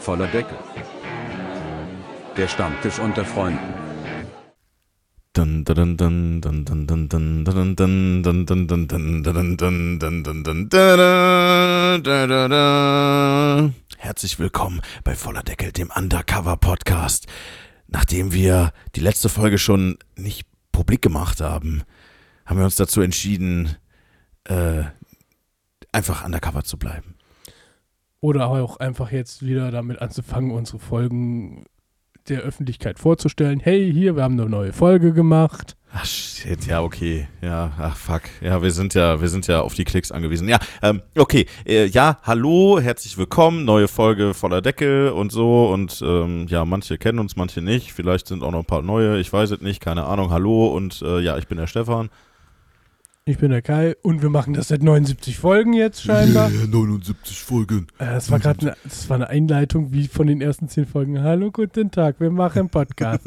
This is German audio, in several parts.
voller Deckel. Der Stammtisch unter Freunden. Herzlich willkommen bei Voller Deckel, dem Undercover Podcast. Nachdem wir die letzte Folge schon nicht publik gemacht haben, haben wir uns dazu entschieden, äh, einfach undercover zu bleiben. Oder auch einfach jetzt wieder damit anzufangen, unsere Folgen der Öffentlichkeit vorzustellen. Hey, hier, wir haben eine neue Folge gemacht. Ach shit, ja, okay. Ja, ach fuck. Ja, wir sind ja, wir sind ja auf die Klicks angewiesen. Ja, ähm, okay. Äh, ja, hallo, herzlich willkommen. Neue Folge voller Deckel und so. Und ähm, ja, manche kennen uns, manche nicht. Vielleicht sind auch noch ein paar neue. Ich weiß es nicht, keine Ahnung. Hallo und äh, ja, ich bin der Stefan. Ich bin der Kai und wir machen das seit 79 Folgen jetzt scheinbar. Yeah, 79 Folgen. Äh, das war gerade eine, das war eine Einleitung wie von den ersten 10 Folgen. Hallo, guten Tag, wir machen einen Podcast.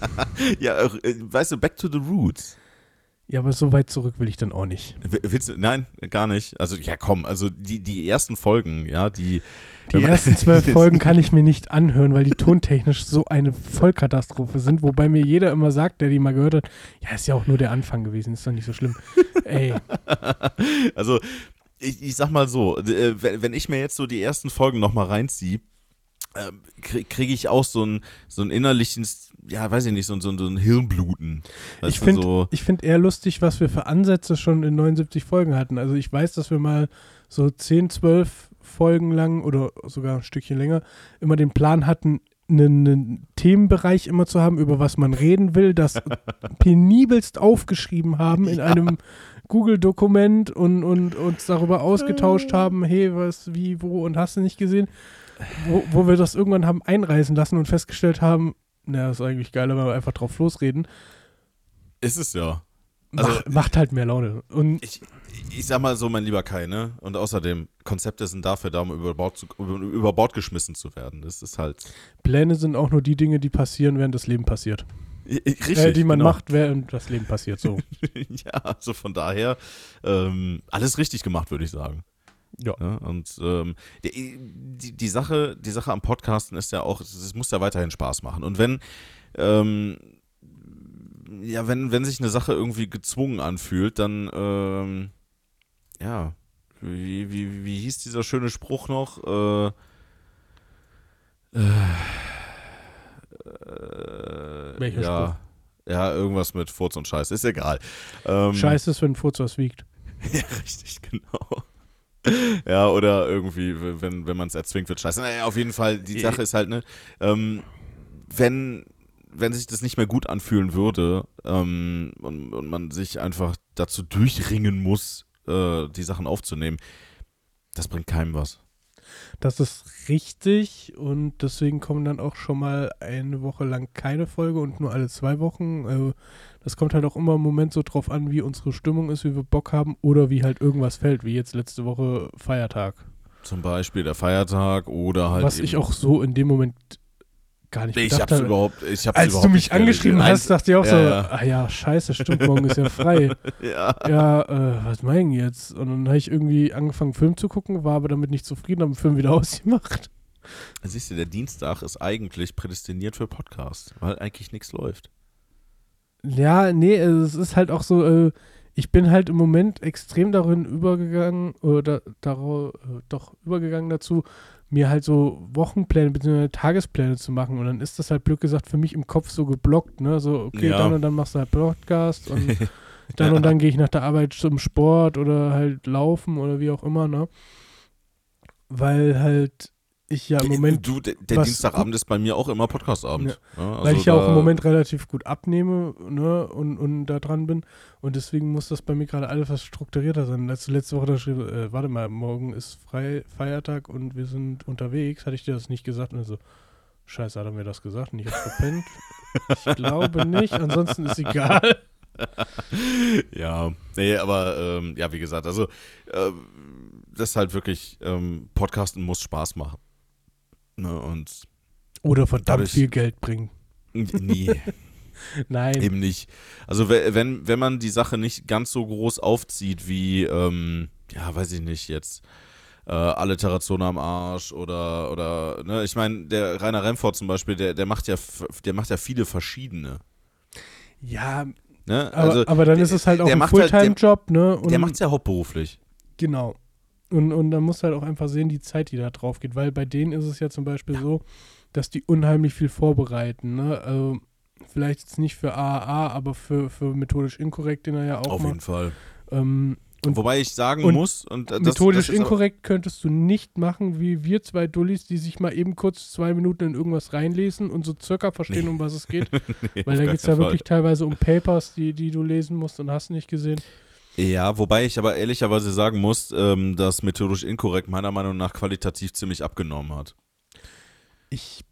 ja, äh, weißt du, back to the roots. ja, aber so weit zurück will ich dann auch nicht. Willst du, nein, gar nicht. Also, ja, komm, also die, die ersten Folgen, ja, die. Die ersten zwölf Folgen kann ich mir nicht anhören, weil die tontechnisch so eine Vollkatastrophe sind, wobei mir jeder immer sagt, der die mal gehört hat, ja, ist ja auch nur der Anfang gewesen, ist doch nicht so schlimm. Ey, also, ich, ich sag mal so, äh, wenn, ich mir jetzt so die ersten Folgen nochmal reinziehe, äh, kriege krieg ich auch so ein, so ein innerliches, ja, weiß ich nicht, so, ein- so, ein- so ein Hirnbluten. Ich finde so, ich find eher lustig, was wir für Ansätze schon in 79 Folgen hatten. Also ich weiß, dass wir mal so 10, 12 Folgen lang oder sogar ein Stückchen länger immer den Plan hatten, einen, einen Themenbereich immer zu haben, über was man reden will, das penibelst aufgeschrieben haben in Ja. einem Google-Dokument und, und uns darüber ausgetauscht haben, hey, was, wie, wo und hast du nicht gesehen, wo, wo wir das irgendwann haben einreisen lassen und festgestellt haben, na, das ist eigentlich geiler, wenn wir einfach drauf losreden. ist es ja. Also- Mach, macht halt mehr Laune. Und Ich, ich sag mal so, mein lieber Kai, ne? Und außerdem, Konzepte sind dafür da, um über Bord, zu, über, Bord geschmissen zu werden. Das ist halt. Pläne sind auch nur die Dinge, die passieren, während das Leben passiert. Richtig. äh, die man genau. macht, während das Leben passiert. So. ja, also von daher, ähm, alles richtig gemacht, würde ich sagen. Ja. Ja, und ähm, die, die, die, Sache, die Sache am Podcasten ist ja auch, es es muss ja weiterhin Spaß machen. Und wenn, ähm, ja, wenn, wenn sich eine Sache irgendwie gezwungen anfühlt, dann, ähm, ja, wie, wie, wie hieß dieser schöne Spruch noch? Äh, äh, Welcher ja, Ja, irgendwas mit Furz und Scheiß, ist egal. Ähm, Scheiße ist, wenn Furz was wiegt. ja, richtig, genau. Ja, oder irgendwie, wenn, wenn man es erzwingt, wird scheiße. Naja, auf jeden Fall, die Sache ist halt, ne, ähm, wenn, wenn sich das nicht mehr gut anfühlen würde ähm, und, und man sich einfach dazu durchringen muss, äh, die Sachen aufzunehmen, das bringt keinem was. Das ist richtig und deswegen kommen dann auch schon mal eine Woche lang keine Folge und nur alle zwei Wochen. Äh, Das kommt halt auch immer im Moment so drauf an, wie unsere Stimmung ist, wie wir Bock haben oder wie halt irgendwas fällt, wie jetzt letzte Woche Feiertag. Zum Beispiel der Feiertag oder halt. Was ich auch so in dem Moment gar nicht Ich gedacht hab's habe. überhaupt. Ich hab's Als überhaupt du mich angeschrieben realisiert. hast, dachte ich auch Ja, so, ja. ah ja, scheiße, stimmt, morgen ist ja frei. Ja. ja, äh, was meinen jetzt? Und dann habe ich irgendwie angefangen, Film zu gucken, war aber damit nicht zufrieden, habe den Film wieder ausgemacht. Siehst du, der Dienstag ist eigentlich prädestiniert für Podcast, weil eigentlich nichts läuft. Ja, nee, es ist halt auch so, äh, ich bin halt im Moment extrem darin übergegangen, oder darauf, äh, doch übergegangen dazu, mir halt so Wochenpläne bzw. Tagespläne zu machen. Und dann ist das halt blöd gesagt für mich im Kopf so geblockt, ne? So, okay, Ja. dann und dann machst du halt Podcast und dann und dann gehe ich nach der Arbeit zum Sport oder halt laufen oder wie auch immer, ne? Weil halt ich ja im Moment du, der, der Dienstagabend ist bei mir auch immer Podcastabend. Ja, weil also ich ja auch im Moment relativ gut abnehme ne, und, und da dran bin. Und deswegen muss das bei mir gerade alles was strukturierter sein. Als du letzte Woche da schrieb, äh, warte mal, morgen ist frei, Feiertag und wir sind unterwegs, hatte ich dir das nicht gesagt. Und so, scheiße, hat er mir das gesagt und ich hab's verpennt. ich glaube nicht, ansonsten ist egal. ja, nee, aber ähm, ja, wie gesagt, also ähm, das ist halt wirklich, ähm, Podcasten muss Spaß machen. Ne, und Oder verdammt Dadurch- viel Geld bringen. nie, Nein. eben nicht. Also we- wenn, wenn man die Sache nicht ganz so groß aufzieht wie, ähm, ja, weiß ich nicht, jetzt äh, Alliteration am Arsch oder, oder, ne, ich meine, der Rainer Remford zum Beispiel, der, der macht ja, der macht ja viele verschiedene. Ja, Ne? aber, Also, aber dann der- ist es halt auch ein macht halt- der- Fulltime-Job, ne? Und der macht's ja hauptberuflich. Genau. Und, und dann musst du halt auch einfach sehen, die Zeit, die da drauf geht. Weil bei denen ist es ja zum Beispiel so, dass die unheimlich viel vorbereiten. Ne? Also vielleicht jetzt nicht für AAA, aber für, für methodisch inkorrekt, den er ja auch Auf jeden macht. Fall. Ähm, und Wobei ich sagen und muss, und das, methodisch das inkorrekt könntest du nicht machen, wie wir zwei Dullis, die sich mal eben kurz zwei Minuten in irgendwas reinlesen und so circa verstehen, Nee. um was es geht. Nee, Weil da geht es ja wirklich teilweise um Papers, die, die du lesen musst und hast nicht gesehen. Ja, wobei ich aber ehrlicherweise sagen muss, ähm, dass methodisch inkorrekt meiner Meinung nach qualitativ ziemlich abgenommen hat. Ich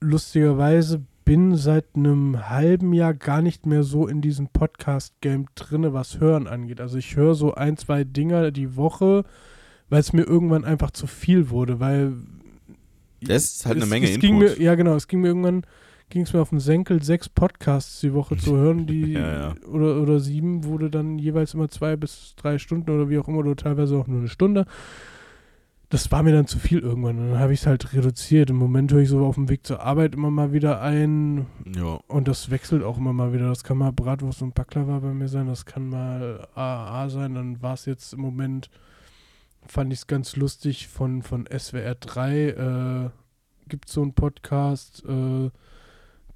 lustigerweise bin seit einem halben Jahr gar nicht mehr so in diesem Podcast-Game drinne, was Hören angeht. Also ich höre so ein, zwei Dinger die Woche, weil es mir irgendwann einfach zu viel wurde, weil Das ist halt eine es, Menge es ging Input. mir, Ja, genau, es ging mir irgendwann ging es mir auf den Senkel, sechs Podcasts die Woche zu hören, die Ja, ja. Oder, oder sieben, wurde dann jeweils immer zwei bis drei Stunden oder wie auch immer, oder teilweise auch nur eine Stunde. Das war mir dann zu viel irgendwann. Und dann habe ich es halt reduziert. Im Moment höre ich so auf dem Weg zur Arbeit immer mal wieder ein. Ja. Und das wechselt auch immer mal wieder. Das kann mal Bratwurst und Baklava bei mir sein. Das kann mal AAA sein. Dann war es jetzt im Moment, fand ich es ganz lustig, von, von SWR 3 äh, gibt es so einen Podcast, äh,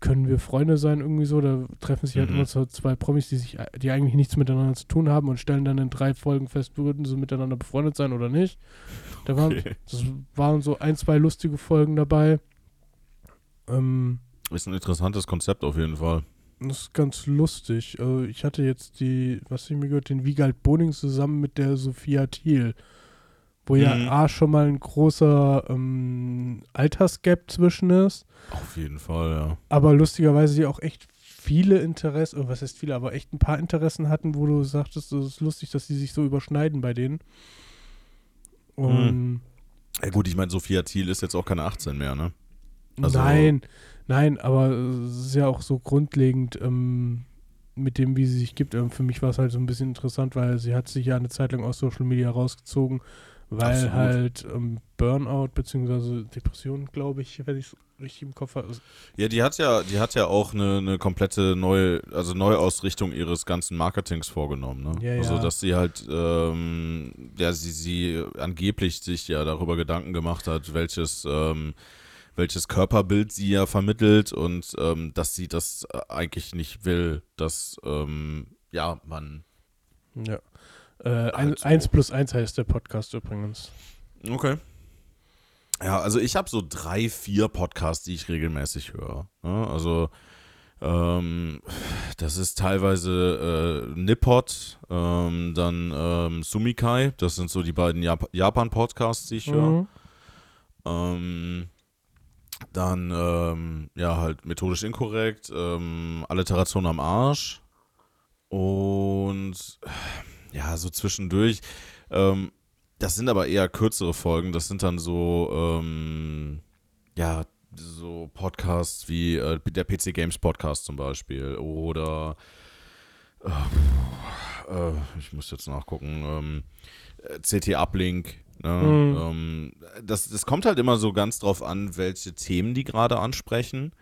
können wir Freunde sein, irgendwie so. Da treffen sich halt Mhm. immer so zwei Promis, die sich, die eigentlich nichts miteinander zu tun haben und stellen dann in drei Folgen fest, würden sie miteinander befreundet sein oder nicht. Da waren, Okay. das waren so ein, zwei lustige Folgen dabei. Ähm, Ist ein interessantes Konzept auf jeden Fall. das ist ganz lustig. Also ich hatte jetzt die, was ich mir gehört, den Wiegald Boning zusammen mit der Sophia Thiel. Wo ja Mhm. A schon mal ein großer ähm, Altersgap zwischen ist, Auf jeden Fall, ja. aber lustigerweise die auch echt viele Interessen, oh, was heißt viele, aber echt ein paar Interessen hatten, wo du sagtest, es ist lustig, dass die sich so überschneiden bei denen. Und Ja gut, ich meine, Sophia Thiel ist jetzt auch keine 18 mehr, ne? Also- nein, nein, aber es ist ja auch so grundlegend ähm, mit dem, wie sie sich gibt. Ähm, für mich war es halt so ein bisschen interessant, weil sie hat sich ja eine Zeit lang aus Social Media rausgezogen, weil Absolut. halt ähm, Burnout bzw. Depression, glaube ich, wenn ich es richtig im Kopf habe. Ja, die hat ja, die hat ja auch eine, eine komplette neue, also Neuausrichtung ihres ganzen Marketings vorgenommen, ne? Ja, also ja. dass sie halt, ähm, ja, sie, sie angeblich sich ja darüber Gedanken gemacht hat, welches, ähm, welches Körperbild sie ja vermittelt und ähm, dass sie das äh, eigentlich nicht will, dass ähm, ja, man. Ja. Äh, ein, Halt so. 1 plus 1 heißt der Podcast übrigens. Okay. Ja, also ich habe so drei, vier Podcasts, die ich regelmäßig höre. Ne? Also ähm, das ist teilweise äh, Nippot, ähm, dann ähm, Sumikai, das sind so die beiden Jap Japan-Podcasts, die ich höre. Mhm. Ähm, dann, ähm, ja, halt methodisch inkorrekt, ähm, Alliteration am Arsch und ja, so zwischendurch. Ähm, das sind aber eher kürzere Folgen. Das sind dann so, ähm, ja, so Podcasts wie äh, der PC Games Podcast zum Beispiel oder äh, äh, ich muss jetzt nachgucken, ähm, äh, CT Uplink. Ne? Mhm. Ähm, das, das kommt halt immer so ganz drauf an, welche Themen die gerade ansprechen.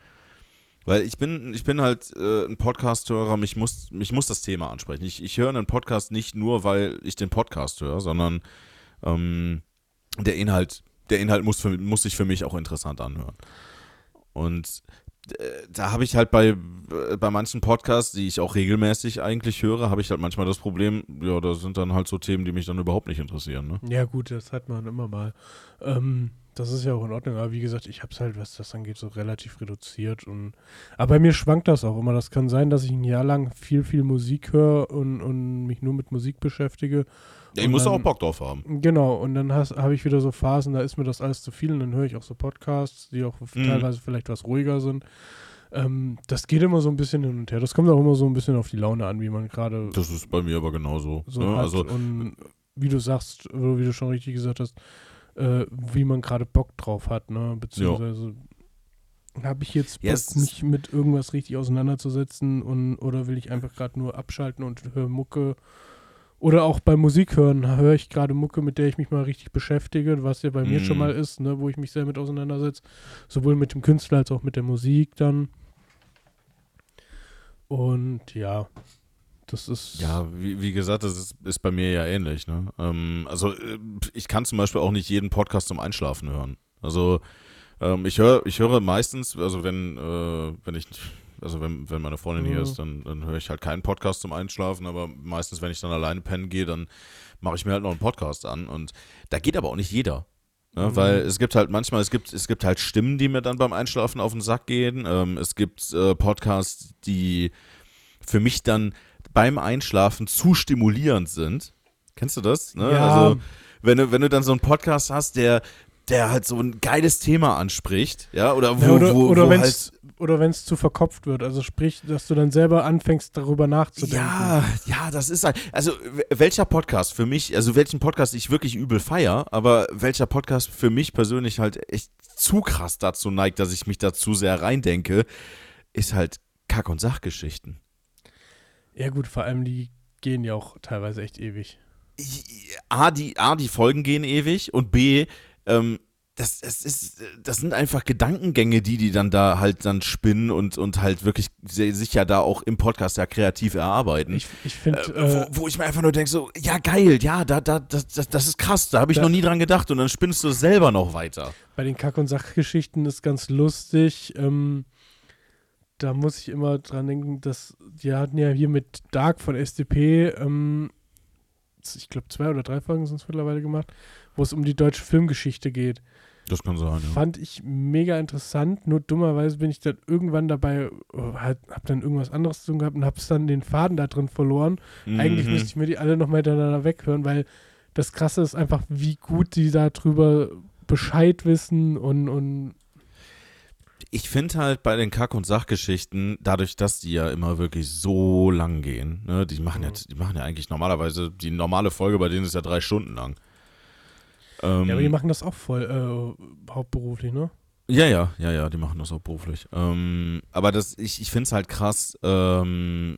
Weil ich bin, ich bin halt äh, ein Podcast-Hörer, mich muss, mich muss das Thema ansprechen. Ich, ich höre einen Podcast nicht nur, weil ich den Podcast höre, sondern ähm, der Inhalt, der Inhalt muss, für, muss sich für mich auch interessant anhören. Und äh, da habe ich halt bei, äh, bei manchen Podcasts, die ich auch regelmäßig eigentlich höre, habe ich halt manchmal das Problem, ja, da sind dann halt so Themen, die mich dann überhaupt nicht interessieren. Ne? Ja, gut, das hat man immer mal. Ähm, das ist ja auch in Ordnung, aber wie gesagt, ich habe es halt, was das angeht, so relativ reduziert. Und, aber bei mir schwankt das auch immer. Das kann sein, dass ich ein Jahr lang viel, viel Musik höre und, und mich nur mit Musik beschäftige. Ja, ich muss da dann- auch Bock drauf haben. Genau, und dann habe ich wieder so Phasen, da ist mir das alles zu viel und dann höre ich auch so Podcasts, die auch Mhm. teilweise vielleicht was ruhiger sind. Ähm, das geht immer so ein bisschen hin und her. Das kommt auch immer so ein bisschen auf die Laune an, wie man gerade Das ist bei mir aber genauso. so ne? Also, und wie du sagst, wie du schon richtig gesagt hast, äh, wie man gerade Bock drauf hat, ne? Beziehungsweise habe ich jetzt Bock, Ja, es ist- mich mit irgendwas richtig auseinanderzusetzen und oder will ich einfach gerade nur abschalten und höre Mucke Oder auch beim Musik hören höre ich gerade Mucke, mit der ich mich mal richtig beschäftige, was ja bei mir Mhm. schon mal ist, ne, wo ich mich sehr mit auseinandersetze. Sowohl mit dem Künstler als auch mit der Musik dann. Und ja, das ist. Ja, wie, wie gesagt, das ist, ist bei mir ja ähnlich. Ne? Ähm, also äh, ich kann zum Beispiel auch nicht jeden Podcast zum Einschlafen hören. Also ähm, ich höre ich höre meistens, also wenn, äh, wenn ich, also wenn, wenn meine Freundin hier Mhm. ist, dann, dann höre ich halt keinen Podcast zum Einschlafen, aber meistens, wenn ich dann alleine pennen gehe, dann mache ich mir halt noch einen Podcast an. Und da geht aber auch nicht jeder. Ne? Mhm. Weil es gibt halt manchmal, es gibt, es gibt halt Stimmen, die mir dann beim Einschlafen auf den Sack gehen. Ähm, es gibt äh, Podcasts, die für mich dann beim Einschlafen zu stimulierend sind. Kennst du das? Ne? Ja. Also, wenn du, wenn du dann so einen Podcast hast, der, der halt so ein geiles Thema anspricht, ja, oder wo, Ja, oder wo, oder wo wenn halt, es oder wenn's zu verkopft wird. Also sprich, dass du dann selber anfängst, darüber nachzudenken. Ja, ja, das ist halt, also welcher Podcast für mich, also welchen Podcast ich wirklich übel feier, aber welcher Podcast für mich persönlich halt echt zu krass dazu neigt, dass ich mich da zu sehr reindenke, ist halt Kack- und Sachgeschichten. Ja, gut, vor allem die gehen ja auch teilweise echt ewig. A, die, A, die Folgen gehen ewig und B, ähm, das, das, ist, das sind einfach Gedankengänge, die die dann da halt dann spinnen und, und halt wirklich sich ja da auch im Podcast ja kreativ erarbeiten. Ich, ich finde, äh, äh, wo, wo ich mir einfach nur denke, so, ja geil, ja, da, da, das, das, das ist krass, da habe ich Da- noch nie dran gedacht und dann spinnst du es selber noch weiter. bei den Kack- und Sachgeschichten ist ganz lustig. Ähm, da muss ich immer dran denken, dass die hatten ja hier mit Dark von SDP, ähm, ich glaube zwei oder drei Folgen sind es mittlerweile gemacht, wo es um die deutsche Filmgeschichte geht. Das kann sein, Fand ich mega interessant, nur dummerweise bin ich dann irgendwann dabei, oh, halt, hab dann irgendwas anderes zu tun gehabt und hab's dann den Faden da drin verloren. Eigentlich Mhm. müsste ich mir die alle noch miteinander weghören, weil das Krasse ist einfach, wie gut die darüber Bescheid wissen und, und Ich finde halt bei den Kack- und Sachgeschichten, dadurch, dass die ja immer wirklich so lang gehen, ne, die machen ja, Mhm. die machen ja eigentlich normalerweise, die normale Folge bei denen ist ja drei Stunden lang. Ähm, ja, aber die machen das auch voll äh, hauptberuflich, ne? Ja, ja, ja, ja, die machen das auch beruflich. Ähm, aber das, ich, ich finde es halt krass, ähm,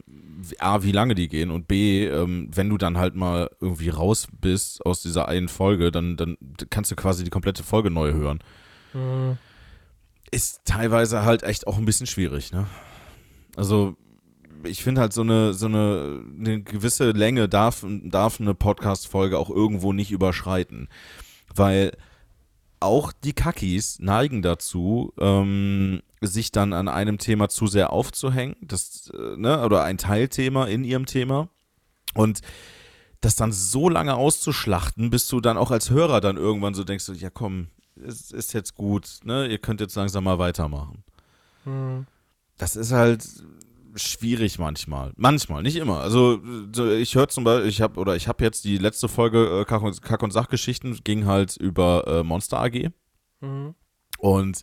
A, wie lange die gehen und B, ähm, wenn du dann halt mal irgendwie raus bist aus dieser einen Folge, dann, dann kannst du quasi die komplette Folge neu hören. Äh, Ist teilweise halt echt auch ein bisschen schwierig, ne? Also, ich finde halt so eine, so eine, eine gewisse Länge darf, darf eine Podcast-Folge auch irgendwo nicht überschreiten. Weil auch die Kackis neigen dazu, ähm, sich dann an einem Thema zu sehr aufzuhängen, das, äh, ne, oder ein Teilthema in ihrem Thema. Und das dann so lange auszuschlachten, bis du dann auch als Hörer dann irgendwann so denkst, ja komm, es ist jetzt gut, ne, ihr könnt jetzt langsam mal weitermachen. äh. Das ist halt schwierig manchmal. Manchmal, nicht immer. Also so, ich höre zum Beispiel, ich habe oder ich habe jetzt die letzte Folge äh, Kack, und, Kack und Sachgeschichten ging halt über äh, Monster AG Mhm. und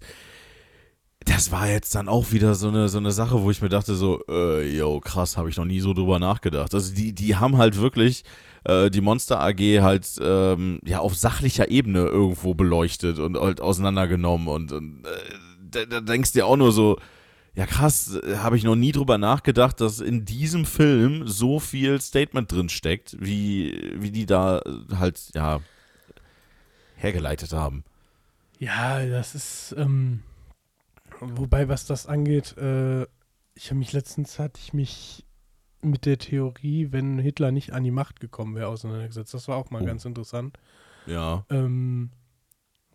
das war jetzt dann auch wieder so eine, so eine Sache, wo ich mir dachte so, äh, yo, krass, habe ich noch nie so drüber nachgedacht. Also die, die haben halt wirklich äh, die Monster AG halt ähm, ja auf sachlicher Ebene irgendwo beleuchtet und halt auseinandergenommen und, und äh, da, da denkst du dir auch nur so, ja krass, habe ich noch nie drüber nachgedacht, dass in diesem Film so viel Statement drin steckt, wie, wie die da halt, ja, hergeleitet haben. Ja, das ist, ähm, wobei, was das angeht, äh, ich habe mich letztens, hatte ich mich mit der Theorie, wenn Hitler nicht an die Macht gekommen wäre, auseinandergesetzt. Das war auch mal Oh. ganz interessant. Ja. Ähm,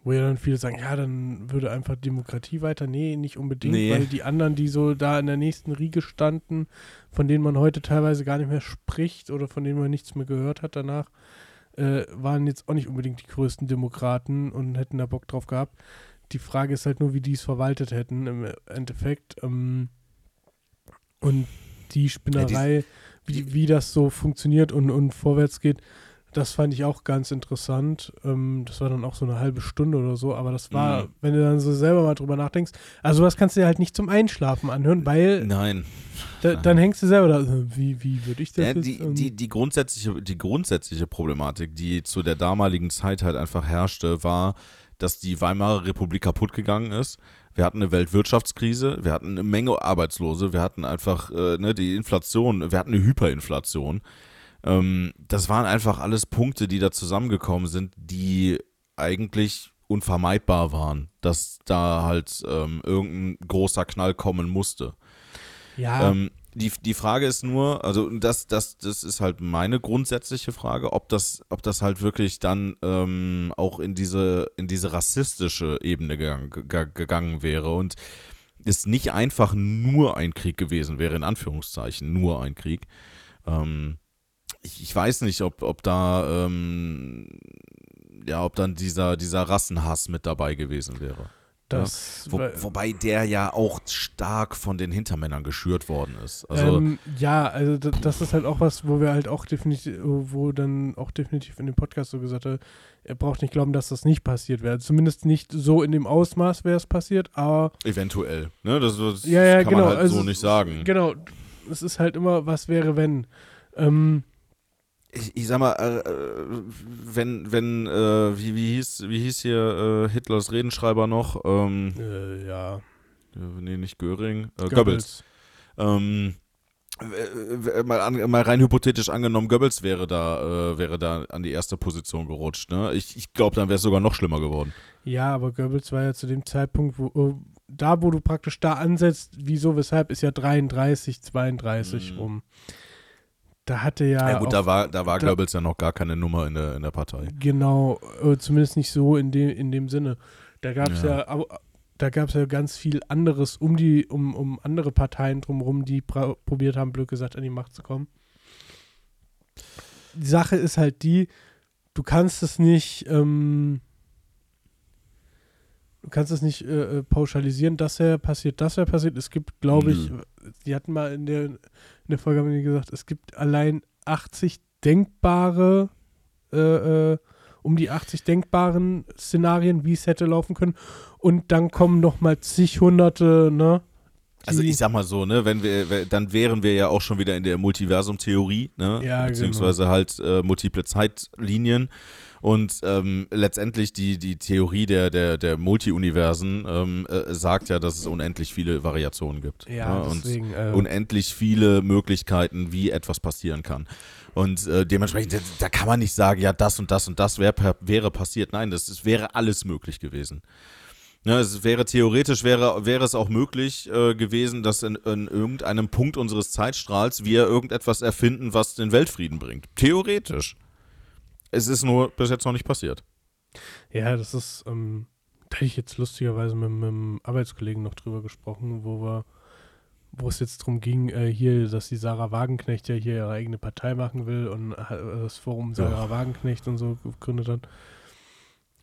wo ja dann viele sagen, ja, dann würde einfach Demokratie weiter. Nee, nicht unbedingt, Nee. weil die anderen, die so da in der nächsten Riege standen, von denen man heute teilweise gar nicht mehr spricht oder von denen man nichts mehr gehört hat danach, äh, waren jetzt auch nicht unbedingt die größten Demokraten und hätten da Bock drauf gehabt. Die Frage ist halt nur, wie die es verwaltet hätten im Endeffekt. Ähm, und die Spinnerei, wie, wie das so funktioniert und, und vorwärts geht, das fand ich auch ganz interessant. Ähm, das war dann auch so eine halbe Stunde oder so, aber das war, Mhm. wenn du dann so selber mal drüber nachdenkst, also was kannst du dir halt nicht zum Einschlafen anhören, weil Nein. da, dann hängst du selber da, äh, wie, wie würde ich das Ja, jetzt? die, ähm, die, die, grundsätzliche, die grundsätzliche Problematik, die zu der damaligen Zeit halt einfach herrschte, war, dass die Weimarer Republik kaputt gegangen ist. Wir hatten eine Weltwirtschaftskrise, wir hatten eine Menge Arbeitslose, wir hatten einfach äh, ne, die Inflation, wir hatten eine Hyperinflation. Ähm, das waren einfach alles Punkte, die da zusammengekommen sind, die eigentlich unvermeidbar waren, dass da halt ähm, irgendein großer Knall kommen musste. Ja, Ähm, die, die Frage ist nur, also das, das, das ist halt meine grundsätzliche Frage, ob das, ob das halt wirklich dann ähm, auch in diese, in diese rassistische Ebene gegangen, ge- gegangen wäre und es nicht einfach nur ein Krieg gewesen wäre, in Anführungszeichen, nur ein Krieg. Ähm, ich, ich weiß nicht, ob, ob da ähm, ja, ob dann dieser, dieser Rassenhass mit dabei gewesen wäre. Das. Wo, wobei der ja auch stark von den Hintermännern geschürt worden ist. Also, ähm, ja, also das ist halt auch was, wo wir halt auch definitiv, wo dann auch definitiv in dem Podcast so gesagt hat, er braucht nicht glauben, dass das nicht passiert wäre. Zumindest nicht so in dem Ausmaß wäre es passiert, aber eventuell. Ne? Das, das ja, ja, kann genau. man halt also, so nicht sagen. Genau. Es ist halt immer, was wäre, wenn. Ähm, Ich, ich sag mal, äh, äh, wenn, wenn, äh, wie, wie, hieß, wie hieß hier äh, Hitlers Redenschreiber noch? Ähm, äh, ja. äh, nee, nicht Göring, äh, Goebbels. Ähm, mal, an, mal rein hypothetisch angenommen, Goebbels wäre da, äh, wäre da an die erste Position gerutscht. Ne? Ich, ich glaube, dann wäre es sogar noch schlimmer geworden. Ja, aber Goebbels war ja zu dem Zeitpunkt, wo äh, da, wo du praktisch da ansetzt, wieso, weshalb, ist ja 33, 32 Mhm. rum. Da hatte ja. Ja, gut, da war, da war da- Goebbels ja noch gar keine Nummer in der, in der Partei. Genau, äh, zumindest nicht so in dem, in dem Sinne. Da gab es Ja. ja, da gab es ja ganz viel anderes um die, um, um andere Parteien drumherum, die probiert haben, blöd gesagt, an die Macht zu kommen. Die Sache ist halt die, du kannst es nicht, ähm, du kannst es nicht äh, äh, pauschalisieren, das wäre passiert, das wäre passiert. Es gibt, glaube ich, die hatten mal in der, in der Folge haben die gesagt, es gibt allein 80 denkbare, äh, äh, um die 80 denkbaren Szenarien, wie es hätte laufen können. Und dann kommen noch mal zig hunderte, ne? Also ich sag mal so, ne, wenn wir, dann wären wir ja auch schon wieder in der Multiversum-Theorie, ne? Ja, Beziehungsweise halt äh, multiple Zeitlinien. Und ähm, letztendlich die, die Theorie der, der, der Multi-Universen ähm, äh, sagt ja, dass es unendlich viele Variationen gibt. ja, ne? Und deswegen. Äh, unendlich viele Möglichkeiten, wie etwas passieren kann. Und äh, dementsprechend, da, kann man nicht sagen, ja, das und das und das wär, wäre passiert. Nein, das, das wäre alles möglich gewesen. Ja, es wäre theoretisch wäre, wäre es auch möglich äh, gewesen, dass in, in irgendeinem Punkt unseres Zeitstrahls wir irgendetwas erfinden, was den Weltfrieden bringt. Theoretisch. Es ist nur bis jetzt noch nicht passiert. Ja, das ist, ähm, da hätte ich jetzt lustigerweise mit, mit einem Arbeitskollegen noch drüber gesprochen, wo wir, wo es jetzt darum ging, äh, hier, dass die Sarah Wagenknecht ja hier ihre eigene Partei machen will und äh, das Forum Sarah Wagenknecht und so gegründet hat.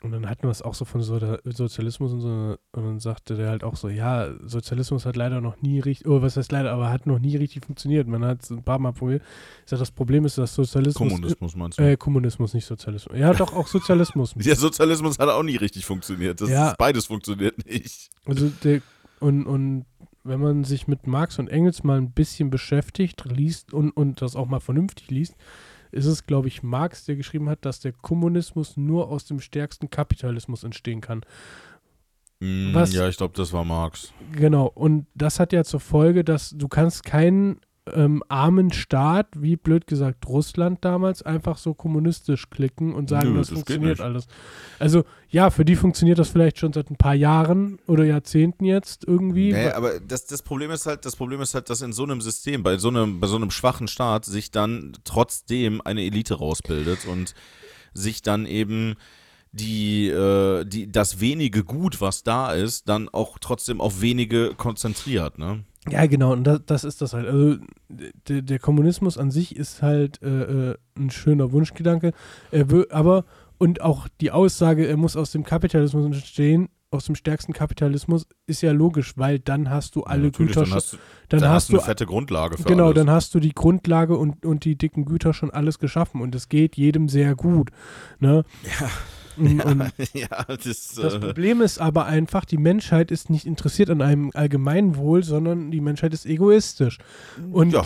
Und dann hatten wir es auch so von so Sozialismus und so, und dann sagte der halt auch so, ja, Sozialismus hat leider noch nie richtig, oh, was heißt leider, aber hat noch nie richtig funktioniert. Man hat es ein paar Mal probiert. Ich sag, das Problem ist, dass Sozialismus, Kommunismus meinst du? äh, Kommunismus, nicht Sozialismus. Ja, doch, auch Sozialismus. der Sozialismus hat auch nie richtig funktioniert. Das Ja. ist, beides funktioniert nicht. Also der, und, und wenn man sich mit Marx und Engels mal ein bisschen beschäftigt, liest und, und das auch mal vernünftig liest, ist es, glaube ich, Marx, der geschrieben hat, dass der Kommunismus nur aus dem stärksten Kapitalismus entstehen kann. Mm, Was- Ja, ich glaube, das war Marx. Genau, und das hat ja zur Folge, dass du kannst keinen ähm, armen Staat, wie blöd gesagt Russland damals, einfach so kommunistisch klicken und sagen, Nö, das, das funktioniert alles. Also ja, für die funktioniert das vielleicht schon seit ein paar Jahren oder Jahrzehnten jetzt irgendwie. Nee, aber das, das Problem ist halt, das Problem ist halt, dass in so einem System, bei so einem, bei so einem schwachen Staat sich dann trotzdem eine Elite rausbildet und sich dann eben die, äh, die, das wenige Gut, was da ist, dann auch trotzdem auf wenige konzentriert, ne? Ja, genau, und das, das ist das halt. Also der, der Kommunismus an sich ist halt äh, äh, ein schöner Wunschgedanke, er wö- aber und auch die Aussage, er muss aus dem Kapitalismus entstehen, aus dem stärksten Kapitalismus, ist ja logisch, weil dann hast du alle Natürlich, Güter dann schon, hast, du- dann dann hast hast du du eine fette Grundlage für genau, alles. dann hast du die Grundlage und, und die dicken Güter schon alles geschaffen und es geht jedem sehr gut. Ne? Ja. Und, und ja, das, das Problem ist aber einfach, die Menschheit ist nicht interessiert an einem Allgemeinwohl, sondern die Menschheit ist egoistisch. Und ja,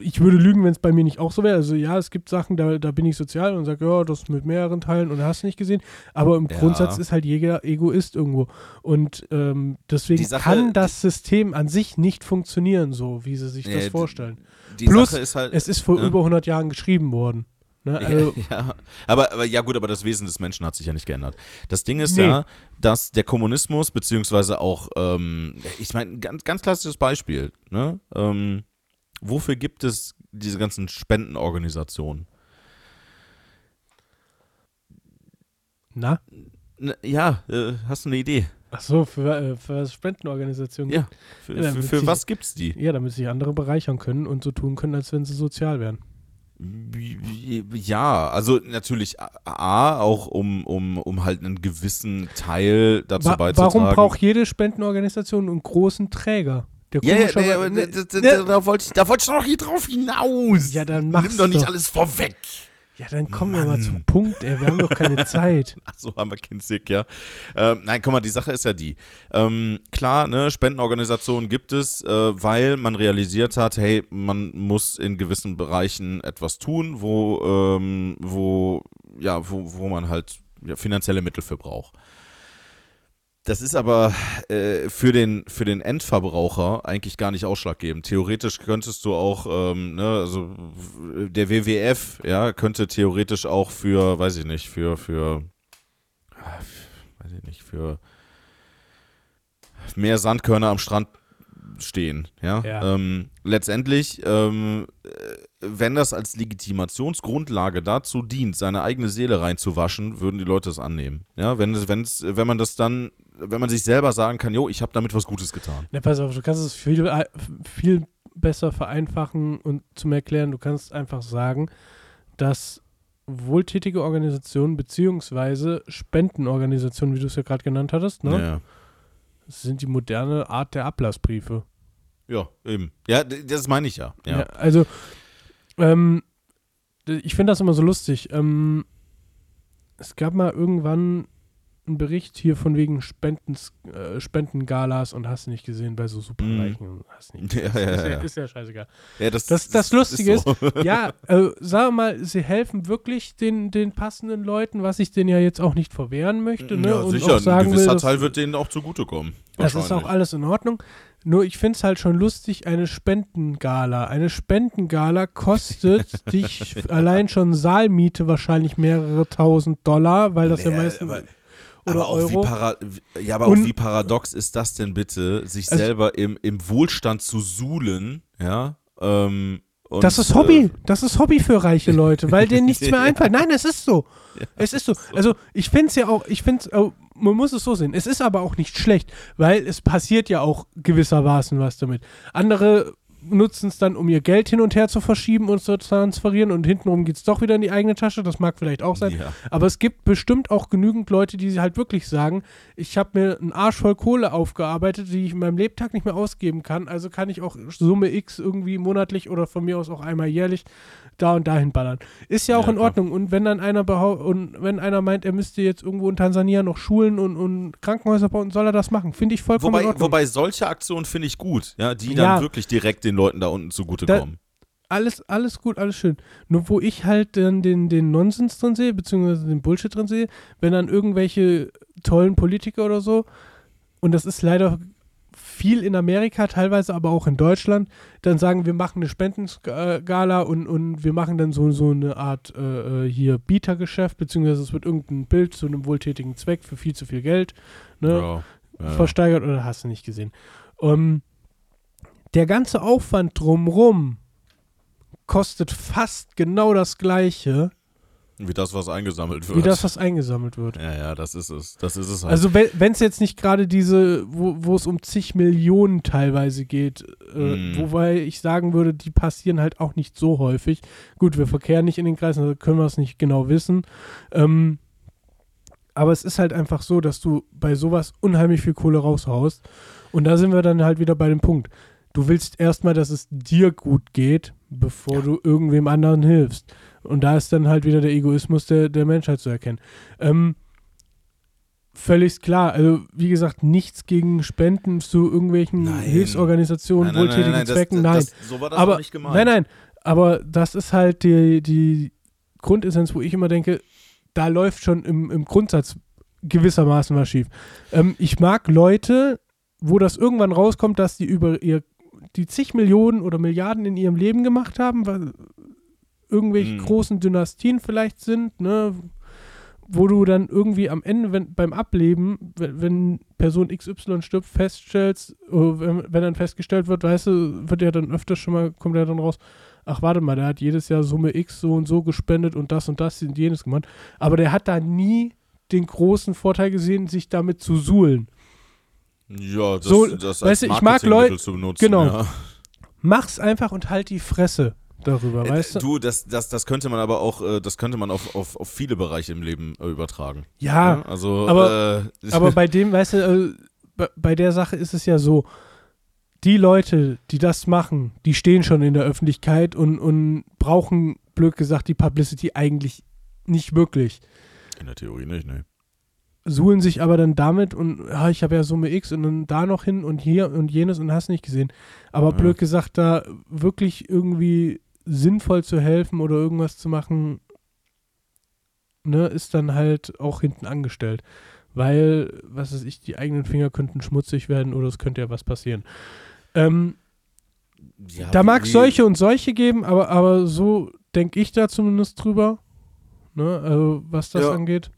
ich würde lügen, wenn es bei mir nicht auch so wäre. Also ja, es gibt Sachen, da, da bin ich sozial und sage, ja, das mit mehreren Teilen und hast du nicht gesehen. Aber im Ja. Grundsatz ist halt jeder Egoist irgendwo. Und ähm, deswegen Sache- kann das System an sich nicht funktionieren, so wie sie sich Nee, das vorstellen. Plus, halt. Es ist vor Ja. über 100 Jahren geschrieben worden. Ne? Also, ja, aber, aber ja gut, aber das Wesen des Menschen hat sich ja nicht geändert. Das Ding ist Nee. ja, dass der Kommunismus, beziehungsweise auch, ähm, ich meine, ein ganz, ganz klassisches Beispiel, ne? Ähm, wofür gibt es diese ganzen Spendenorganisationen? na? Ja, äh, hast du eine Idee? Ach so, für, äh, für Spendenorganisationen. Ja. Für, Ja, für, für was gibt's die? Ja, damit sich andere bereichern können und so tun können, als wenn sie sozial wären. Ja, also natürlich A, auch um, um, um halt einen gewissen Teil dazu Wa beizutragen. warum braucht jede Spendenorganisation einen großen Träger? Der Ja, ja, nee, aber Ne, da, da, da, da wollte ich, da wollte ich doch hier drauf hinaus. Ja, dann mach's Nimm doch nicht doch. alles vorweg. Ja, dann kommen wir mal Mann. zum Punkt, ey. Wir haben doch keine Zeit. Ach so, haben wir kinzig, ja. Ähm, nein, guck mal, die Sache ist ja die. Ähm, klar, ne, Spendenorganisationen gibt es, äh, weil man realisiert hat, hey, man muss in gewissen Bereichen etwas tun, wo, ähm, wo, ja, wo, wo man halt ja, finanzielle Mittel für braucht. Das ist aber äh, für, den, für den Endverbraucher eigentlich gar nicht ausschlaggebend. Theoretisch könntest du auch, ähm, ne, also der WWF, ja, könnte theoretisch auch für, weiß ich nicht, für, für, weiß ich nicht, für mehr Sandkörner am Strand stehen, ja. Ja. Ähm, letztendlich, ähm, äh, wenn das als Legitimationsgrundlage dazu dient, seine eigene Seele reinzuwaschen, würden die Leute es annehmen. Ja, wenn es, wenn es, wenn man das dann, wenn man sich selber sagen kann, jo, ich habe damit was Gutes getan. Na, pass auf, du kannst es viel, äh, viel besser vereinfachen und zum Erklären. Du kannst einfach sagen, dass wohltätige Organisationen beziehungsweise Spendenorganisationen, wie du es ja gerade genannt hattest, ne? Ja. Das sind die moderne Art der Ablassbriefe. ja, eben. Ja, das meine ich ja. Ja. Ja. also, ähm, ich finde das immer so lustig. Ähm, es gab mal irgendwann einen Bericht hier von wegen Spendens, äh, Spendengalas und hast du nicht gesehen bei so Superreichen. und Hast nicht Ja, gesehen. ja, ist, ja, ja. ist ja scheißegal. ja das, Das- das Lustige ist. So. ja, äh, sag mal, sie helfen wirklich den, den passenden Leuten, was ich denen ja jetzt auch nicht verwehren möchte. Ne? ja, und sicher. auch sagen ein gewisser will, Teil wird denen auch zugutekommen. das ist auch alles in Ordnung. Nur ich finde es halt schon lustig, eine Spendengala. Eine Spendengala kostet dich allein schon Saalmiete wahrscheinlich mehrere tausend Dollar, weil das ja Nee, meistens. Aber- oder aber auch Euro. Wie para ja, aber Und- auch wie paradox ist das denn bitte, sich Also- selber im, im Wohlstand zu suhlen, ja? Ähm, und, Das ist Hobby. Äh, Das ist Hobby für reiche Leute, weil denen nichts mehr einfällt. Nein, es ist so. Es ist so. Also ich finde es ja auch, ich finde es, man muss es so sehen. Es ist aber auch nicht schlecht, weil es passiert ja auch gewissermaßen was damit. Andere nutzen es dann, um ihr Geld hin und her zu verschieben und zu transferieren und hintenrum geht es doch wieder in die eigene Tasche. Das mag vielleicht auch sein. Ja. Aber es gibt bestimmt auch genügend Leute, die halt wirklich sagen, ich habe mir einen Arsch voll Kohle aufgearbeitet, die ich in meinem Lebtag nicht mehr ausgeben kann. Also kann ich auch Summe X irgendwie monatlich oder von mir aus auch einmal jährlich da und dahin ballern. Ist ja auch Ja, in. Ordnung. Und wenn dann einer und wenn einer meint, er müsste jetzt irgendwo in Tansania noch Schulen und, und Krankenhäuser bauen, soll er das machen. Finde ich vollkommen in Wobei, Ordnung. wobei solche Aktionen finde ich gut, ja, die Ja. dann wirklich direkt den Leuten da unten zugutekommen. alles, alles gut, alles schön. Nur wo ich halt dann den, den Nonsens drin sehe, beziehungsweise den Bullshit drin sehe, wenn dann irgendwelche tollen Politiker oder so, und das ist leider viel in Amerika, teilweise aber auch in Deutschland, dann sagen, wir machen eine Spendengala und, und wir machen dann so, so eine Art äh, äh, hier Bietergeschäft, beziehungsweise es wird irgendein Bild zu einem wohltätigen Zweck für viel zu viel Geld ne, Ja, ja. versteigert oder hast du nicht gesehen. Ähm, der ganze Aufwand drumrum kostet fast genau das gleiche, Wie das, was eingesammelt wird. wie das, was eingesammelt wird. ja, ja, das ist es. Das ist es halt. Also wenn es jetzt nicht gerade diese, wo wo es um zig Millionen teilweise geht, äh, Mm. wobei ich sagen würde, die passieren halt auch nicht so häufig. Gut, wir verkehren nicht in den Kreisen, also können wir es nicht genau wissen. Ähm, aber es ist halt einfach so, dass du bei sowas unheimlich viel Kohle raushaust. Und da sind wir dann halt wieder bei dem Punkt. Du willst erstmal, dass es dir gut geht, bevor Ja. du irgendwem anderen hilfst. Und da ist dann halt wieder der Egoismus der, der Menschheit zu erkennen. Ähm, völlig klar. Also, wie gesagt, nichts gegen Spenden zu irgendwelchen Nein. Hilfsorganisationen, wohltätigen das- Zwecken. das, nein. Das, so war das aber nicht gemeint. nein, nein. Aber das ist halt die, die Grundessenz, wo ich immer denke, da läuft schon im, im Grundsatz gewissermaßen was schief. Ähm, ich mag Leute, wo das irgendwann rauskommt, dass die über ihr die zig Millionen oder Milliarden in ihrem Leben gemacht haben, weil irgendwelche Mhm. großen Dynastien vielleicht sind, ne, wo du dann irgendwie am Ende, wenn, beim Ableben, wenn, wenn Person XY stirbt, feststellst, oh, wenn, wenn dann festgestellt wird, weißt du, wird ja dann öfters schon mal, kommt ja dann raus, ach warte mal, der hat jedes Jahr Summe X so und so gespendet und das und das und jenes gemacht. Aber der hat da nie den großen Vorteil gesehen, sich damit zu suhlen. Ja, das, So, das weißt du, ich mag Leut- Marketingmittel zu benutzen. genau. Ja. Mach's einfach und halt die Fresse darüber, Äh, weißt du? Du, das, das, das könnte man aber auch, äh, das könnte man auf, auf, auf viele Bereiche im Leben äh, übertragen. Ja, also, aber- äh, Aber bei dem, weißt du, äh, bei, bei der Sache ist es ja so, die Leute, die das machen, die stehen schon in der Öffentlichkeit und, und brauchen, blöd gesagt, die Publicity eigentlich nicht wirklich. in der Theorie nicht, ne. Suhlen sich aber dann damit und ja, ich habe ja Summe X und dann da noch hin und hier und jenes und hast nicht gesehen. Aber Ja. blöd gesagt, da wirklich irgendwie sinnvoll zu helfen oder irgendwas zu machen, ne, ist dann halt auch hinten angestellt. Weil, was weiß ich, die eigenen Finger könnten schmutzig werden oder es könnte ja was passieren. Ähm, Ja, da mag es solche und solche geben, aber, aber so denke ich da zumindest drüber. Ne, also was das Ja. angeht.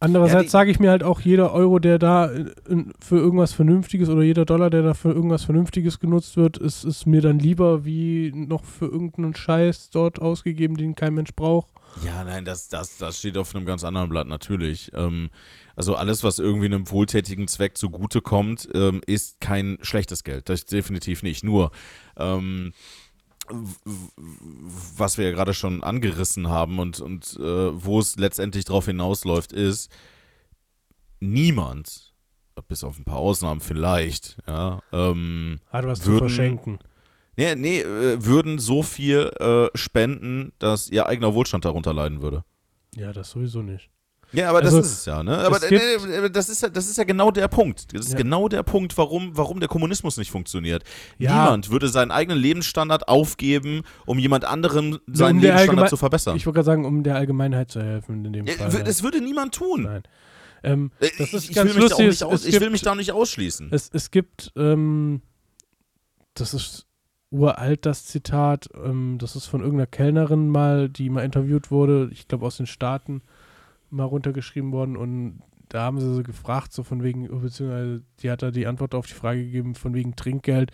Andererseits die- sage ich mir halt auch, jeder Euro, der da äh, in- für irgendwas Vernünftiges oder jeder Dollar, der da für irgendwas Vernünftiges genutzt wird, ist, ist mir dann lieber wie noch für irgendeinen Scheiß dort ausgegeben, den kein Mensch braucht. Ja, nein, das, das, das steht auf einem ganz anderen Blatt, natürlich. Ähm, also alles, was irgendwie einem wohltätigen Zweck zugutekommt, ähm, ist kein schlechtes Geld. Das definitiv nicht. Nur, ähm, was wir ja gerade schon angerissen haben und, und äh, wo es letztendlich drauf hinausläuft, ist, niemand, bis auf ein paar Ausnahmen vielleicht, ja, ähm, Hat was zu Würden- verschenken. nee, nee, äh, würden so viel äh, spenden, dass ihr eigener Wohlstand darunter leiden würde. Ja, das sowieso nicht. Ja, aber Also, das ist es ja, ne? Aber das, ist ja, das ist ja genau der Punkt. Das ist Ja. genau der Punkt, warum, warum der Kommunismus nicht funktioniert. Ja. Niemand würde seinen eigenen Lebensstandard aufgeben, um jemand anderem seinen um Lebensstandard zu verbessern. Ich wollte gerade sagen, um der Allgemeinheit zu helfen in dem Fall. das würde niemand tun. Nein. Ähm, Äh, das ist ich, ganz will mich da auch lustig. nicht Es ich will mich da nicht ausschließen. Es, es gibt, ähm, das ist uralt, das Zitat, ähm, das ist von irgendeiner Kellnerin mal, die mal interviewt wurde, ich glaube aus den Staaten, mal runtergeschrieben worden und da haben sie so gefragt, so von wegen, beziehungsweise die hat da die Antwort auf die Frage gegeben, von wegen Trinkgeld,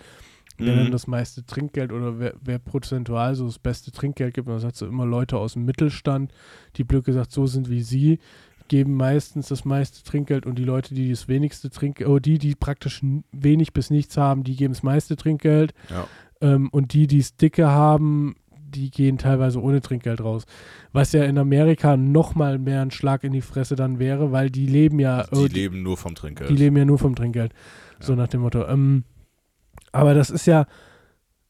wer Mhm. denn das meiste Trinkgeld oder wer, wer prozentual so das beste Trinkgeld gibt. Und das hat so immer Leute aus dem Mittelstand, die blöd gesagt so sind wie sie, geben meistens das meiste Trinkgeld und die Leute, die das wenigste Trinkgeld, oder die, die praktisch wenig bis nichts haben, die geben das meiste Trinkgeld. Ja. Ähm, und die, die es dicke haben, die gehen teilweise ohne Trinkgeld raus. Was ja in Amerika noch mal mehr ein Schlag in die Fresse dann wäre, weil die leben ja, Die äh, leben nur vom Trinkgeld. die leben ja nur vom Trinkgeld. So Ja. nach dem Motto. Ähm, aber das ist ja,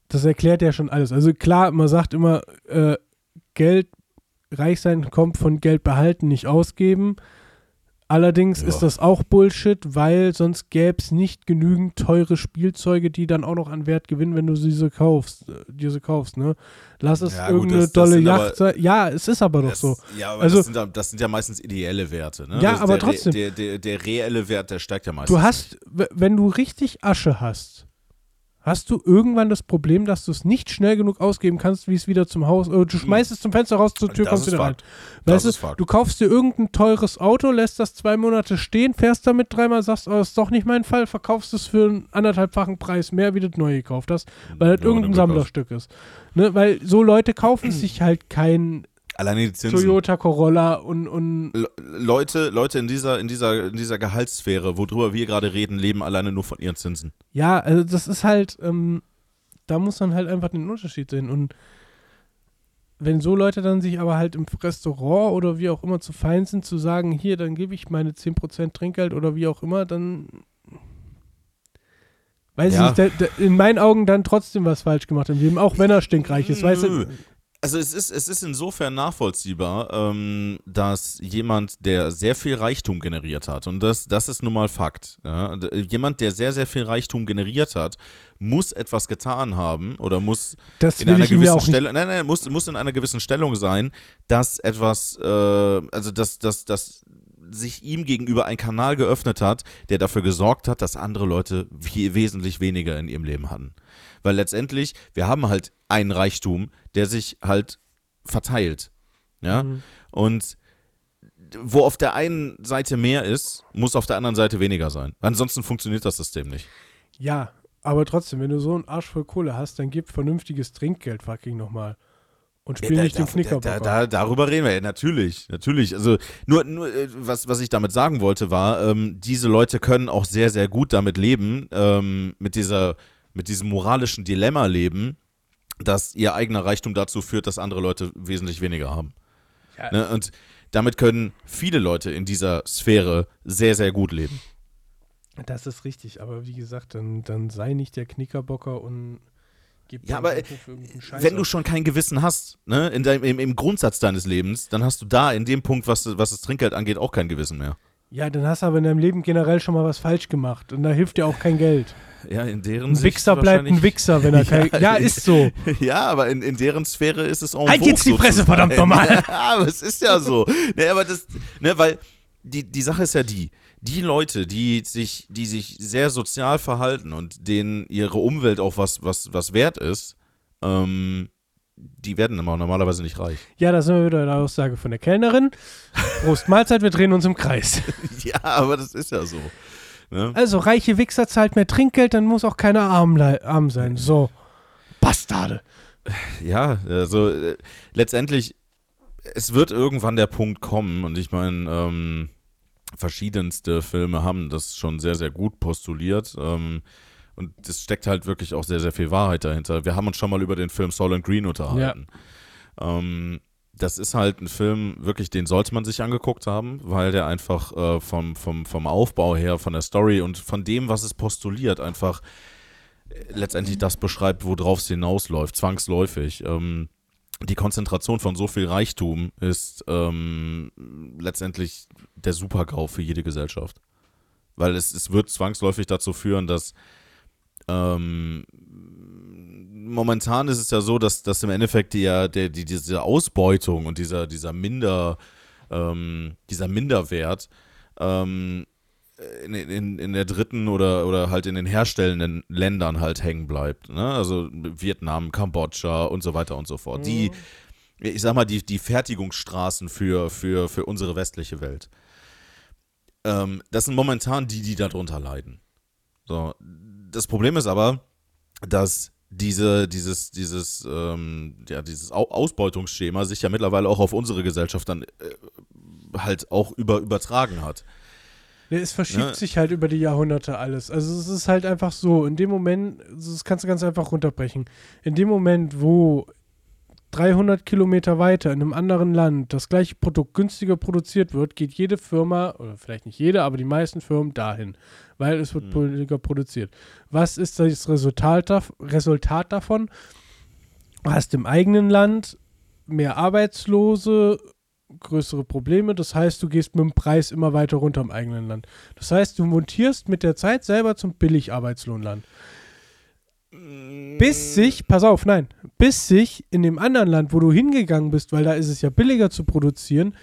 das erklärt ja schon alles. Also klar, man sagt immer, äh, Geld, reich sein kommt von Geld behalten, nicht ausgeben. Allerdings Ja. ist das auch Bullshit, weil sonst gäbe es nicht genügend teure Spielzeuge, die dann auch noch an Wert gewinnen, wenn du diese kaufst, äh, diese kaufst, ne? Lass es Ja, gut, irgendeine das- das dolle aber- Yacht sein. Ja, es ist aber doch Das- so. Ja, aber Also- das, sind, ja- das sind ja meistens ideelle Werte. Ne? Ja, das, aber der, trotzdem. Der, der, der reelle Wert, der steigt ja meistens. Du hast, wenn du richtig Asche hast, hast du irgendwann das Problem, dass du es nicht schnell genug ausgeben kannst, wie es wieder zum Haus, äh, du schmeißt es zum Fenster raus, zur Tür Das kommst ist wieder rein. Das Weißt ist du, Fakt. du kaufst dir irgendein teures Auto, lässt das zwei Monate stehen, fährst damit dreimal, sagst, oh, ist doch nicht mein Fall, verkaufst es für einen anderthalbfachen Preis mehr, wie du das neu gekauft hast, weil das Ja, irgendein du Sammlerstück ist. Ne? Weil so Leute kaufen sich halt kein Alleine die Zinsen. Toyota Corolla und, und Le- Leute, Leute in dieser, in dieser, in dieser Gehaltssphäre, worüber wir gerade reden, leben alleine nur von ihren Zinsen. Ja, also das ist halt, ähm, da muss man halt einfach den Unterschied sehen. Und wenn so Leute dann sich aber halt im Restaurant oder wie auch immer zu fein sind, zu sagen, hier, dann gebe ich meine 10% Trinkgeld oder wie auch immer, dann weiß Ja. ich nicht, der, der, in meinen Augen dann trotzdem was falsch gemacht im Leben, auch wenn er stinkreich ist, weißt du? Also es ist, es ist insofern nachvollziehbar, ähm, dass jemand, der sehr viel Reichtum generiert hat, und das, das ist nun mal Fakt, ja, jemand, der sehr, sehr viel Reichtum generiert hat, muss etwas getan haben oder muss Das in einer gewissen. Stelle, nein, nein, muss, muss in einer gewissen Stellung sein, dass etwas, äh, also dass, dass, dass sich ihm gegenüber ein Kanal geöffnet hat, der dafür gesorgt hat, dass andere Leute wesentlich weniger in ihrem Leben hatten. Weil letztendlich, wir haben halt einen Reichtum, der sich halt verteilt. Ja. Mhm. Und wo auf der einen Seite mehr ist, muss auf der anderen Seite weniger sein. Ansonsten funktioniert das System nicht. Ja, aber trotzdem, wenn du so einen Arsch voll Kohle hast, dann gib vernünftiges Trinkgeld fucking nochmal. Und spiel Ja, nicht da, den Knickerbocker. Da, da, darüber reden wir, ja, natürlich, natürlich. Also nur, nur äh, was, was ich damit sagen wollte, war, ähm, diese Leute können auch sehr, sehr gut damit leben, ähm, mit dieser, mit diesem moralischen Dilemma leben, dass ihr eigener Reichtum dazu führt, dass andere Leute wesentlich weniger haben. Ja. Ne? Und damit können viele Leute in dieser Sphäre sehr, sehr gut leben. Das ist richtig, aber wie gesagt, dann, dann sei nicht der Knickerbocker und gib Ja, aber, Reichtum für irgendeinen Scheiß Wenn du schon kein Gewissen hast, ne, in deinem, im, im Grundsatz deines Lebens, dann hast du da in dem Punkt, was, was das Trinkgeld angeht, auch kein Gewissen mehr. Ja, dann hast du aber in deinem Leben generell schon mal was falsch gemacht und da hilft dir auch kein Geld. Ja, in deren Ein Sicht Wichser bleibt ein Wichser, wenn er kein. Ja, Ja, ist so. Ja, aber in, in deren Sphäre ist es auch Halt jetzt die Fresse, verdammt nochmal. Ja, aber es ist ja so. Ne, aber das, ne, weil die, die Sache ist ja die, die Leute, die sich, die sich sehr sozial verhalten und denen ihre Umwelt auch was, was, was wert ist, ähm, die werden immer normalerweise nicht reich. Ja, da sind wir wieder bei der Aussage von der Kellnerin. Prost Mahlzeit, wir drehen uns im Kreis. ja, aber das ist ja so. Ne? Also, reiche Wichser zahlt mehr Trinkgeld, dann muss auch keiner arm, arm sein. So. Bastarde. Ja, also äh, letztendlich, es wird irgendwann der Punkt kommen und ich meine, ähm, verschiedenste Filme haben das schon sehr, sehr gut postuliert ähm, und es steckt halt wirklich auch sehr, sehr viel Wahrheit dahinter. Wir haben uns schon mal über den Film Soul Green unterhalten. Ähm, das ist halt ein Film, wirklich, den sollte man sich angeguckt haben, weil der einfach äh, vom, vom, vom Aufbau her, von der Story und von dem, was es postuliert, einfach äh, letztendlich das beschreibt, worauf es hinausläuft, zwangsläufig. Ähm, die Konzentration von so viel Reichtum ist ähm, letztendlich der Supergau für jede Gesellschaft. Weil es, es wird zwangsläufig dazu führen, dass ähm, momentan ist es ja so, dass, dass im Endeffekt die, der, die, diese Ausbeutung und dieser, dieser Minder, ähm, dieser Minderwert ähm, in, in, in der dritten oder, oder halt in den herstellenden Ländern halt hängen bleibt. Ne? Also Vietnam, Kambodscha und so weiter und so fort. Die, ich sag mal, die, die Fertigungsstraßen für, für, für unsere westliche Welt. Ähm, das sind momentan die, die darunter leiden. So, das Problem ist aber, dass diese, dieses, dieses, ähm, ja, dieses Au Ausbeutungsschema sich ja mittlerweile auch auf unsere Gesellschaft dann äh, halt auch über, übertragen hat. Es verschiebt Ja. sich halt über die Jahrhunderte alles. Also es ist halt einfach so, in dem Moment, das kannst du ganz einfach runterbrechen, in dem Moment, wo 300 Kilometer weiter in einem anderen Land das gleiche Produkt günstiger produziert wird, geht jede Firma, oder vielleicht nicht jede, aber die meisten Firmen dahin, weil es wird Hm. billiger produziert. Was ist das Resultat, Resultat davon? Du hast im eigenen Land mehr Arbeitslose, größere Probleme. Das heißt, du gehst mit dem Preis immer weiter runter im eigenen Land. Das heißt, du montierst mit der Zeit selber zum Billigarbeitslohnland. Bis sich, pass auf, nein, bis sich in dem anderen Land, wo du hingegangen bist, weil da ist es ja billiger zu produzieren,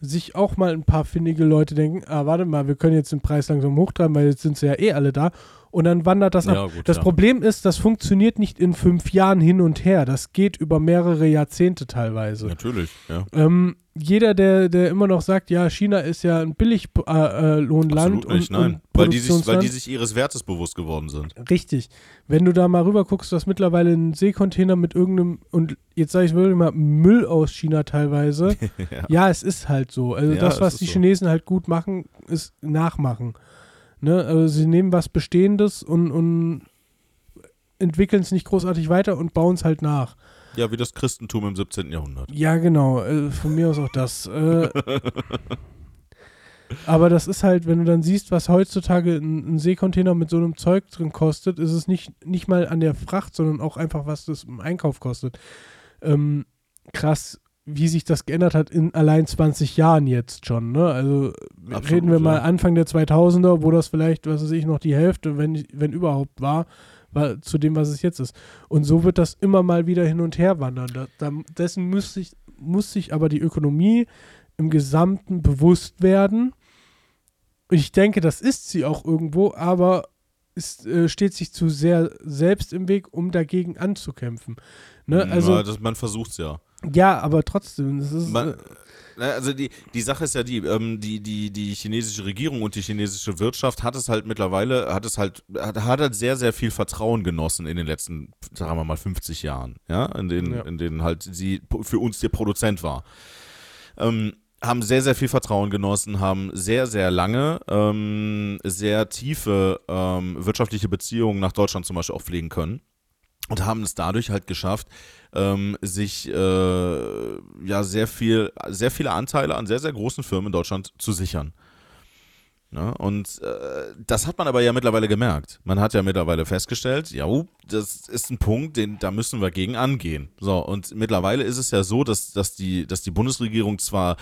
sich auch mal ein paar findige Leute denken, ah, warte mal, wir können jetzt den Preis langsam hochtreiben, weil jetzt sind sie ja eh alle da. Und dann wandert das ab. Ja, gut, das ja. Problem ist, das funktioniert nicht in fünf Jahren hin und her. Das geht über mehrere Jahrzehnte teilweise. Natürlich, ja. Ähm, jeder, der, der immer noch sagt, ja, China ist ja ein Billiglohnland äh, Absolut nicht, und, nein. und weil, die sich, weil die sich ihres Wertes bewusst geworden sind. Richtig. Wenn du da mal rüber guckst, dass mittlerweile ein Seekontainer mit irgendeinem, und jetzt sage ich wirklich mal, Müll aus China teilweise. ja. ja, es ist halt so. Also Ja, das, was die so. Chinesen halt gut machen, ist nachmachen. Ne? Also sie nehmen was Bestehendes und, und entwickeln es nicht großartig weiter und bauen es halt nach. ja, wie das Christentum im 17. Jahrhundert. Ja, genau. Äh, von mir aus auch das. Äh, aber das ist halt, wenn du dann siehst, was heutzutage ein, ein Seekontainer mit so einem Zeug drin kostet, ist es nicht, nicht mal an der Fracht, sondern auch einfach, was das im Einkauf kostet. Ähm, krass, wie sich das geändert hat in allein 20 Jahren jetzt schon. Ne? Also Absolut, reden wir mal. Anfang der 2000er, wo das vielleicht, was weiß ich, noch die Hälfte, wenn, wenn überhaupt war, war zu dem, was es jetzt ist. Und so wird das immer mal wieder hin und her wandern. Da, da, dessen muss sich, muss sich aber die Ökonomie im Gesamten bewusst werden. Ich denke, das ist sie auch irgendwo, aber es äh, steht sich zu sehr selbst im Weg, um dagegen anzukämpfen. Ne? Also, ja, das, man versucht's ja. Ja, aber trotzdem, das ist. Man, äh, also die, die Sache ist ja die, ähm, die, die, die chinesische Regierung und die chinesische Wirtschaft hat es halt mittlerweile, hat es halt, hat, hat halt sehr, sehr viel Vertrauen genossen in den letzten, sagen wir mal, 50 Jahren, ja, in denen, Ja. in denen halt sie für uns der Produzent war. Ähm, haben sehr, sehr viel Vertrauen genossen, haben sehr, sehr lange ähm, sehr tiefe ähm, wirtschaftliche Beziehungen nach Deutschland zum Beispiel auch pflegen können und haben es dadurch halt geschafft, ähm, sich äh, ja sehr viel, sehr viele Anteile an sehr, sehr großen Firmen in Deutschland zu sichern. Ne? Und äh, das hat man aber ja mittlerweile gemerkt. Man hat ja mittlerweile festgestellt, ja, uh, das ist ein Punkt, den, da müssen wir gegen angehen. So, und mittlerweile ist es ja so, dass, dass, die, dass die Bundesregierung zwar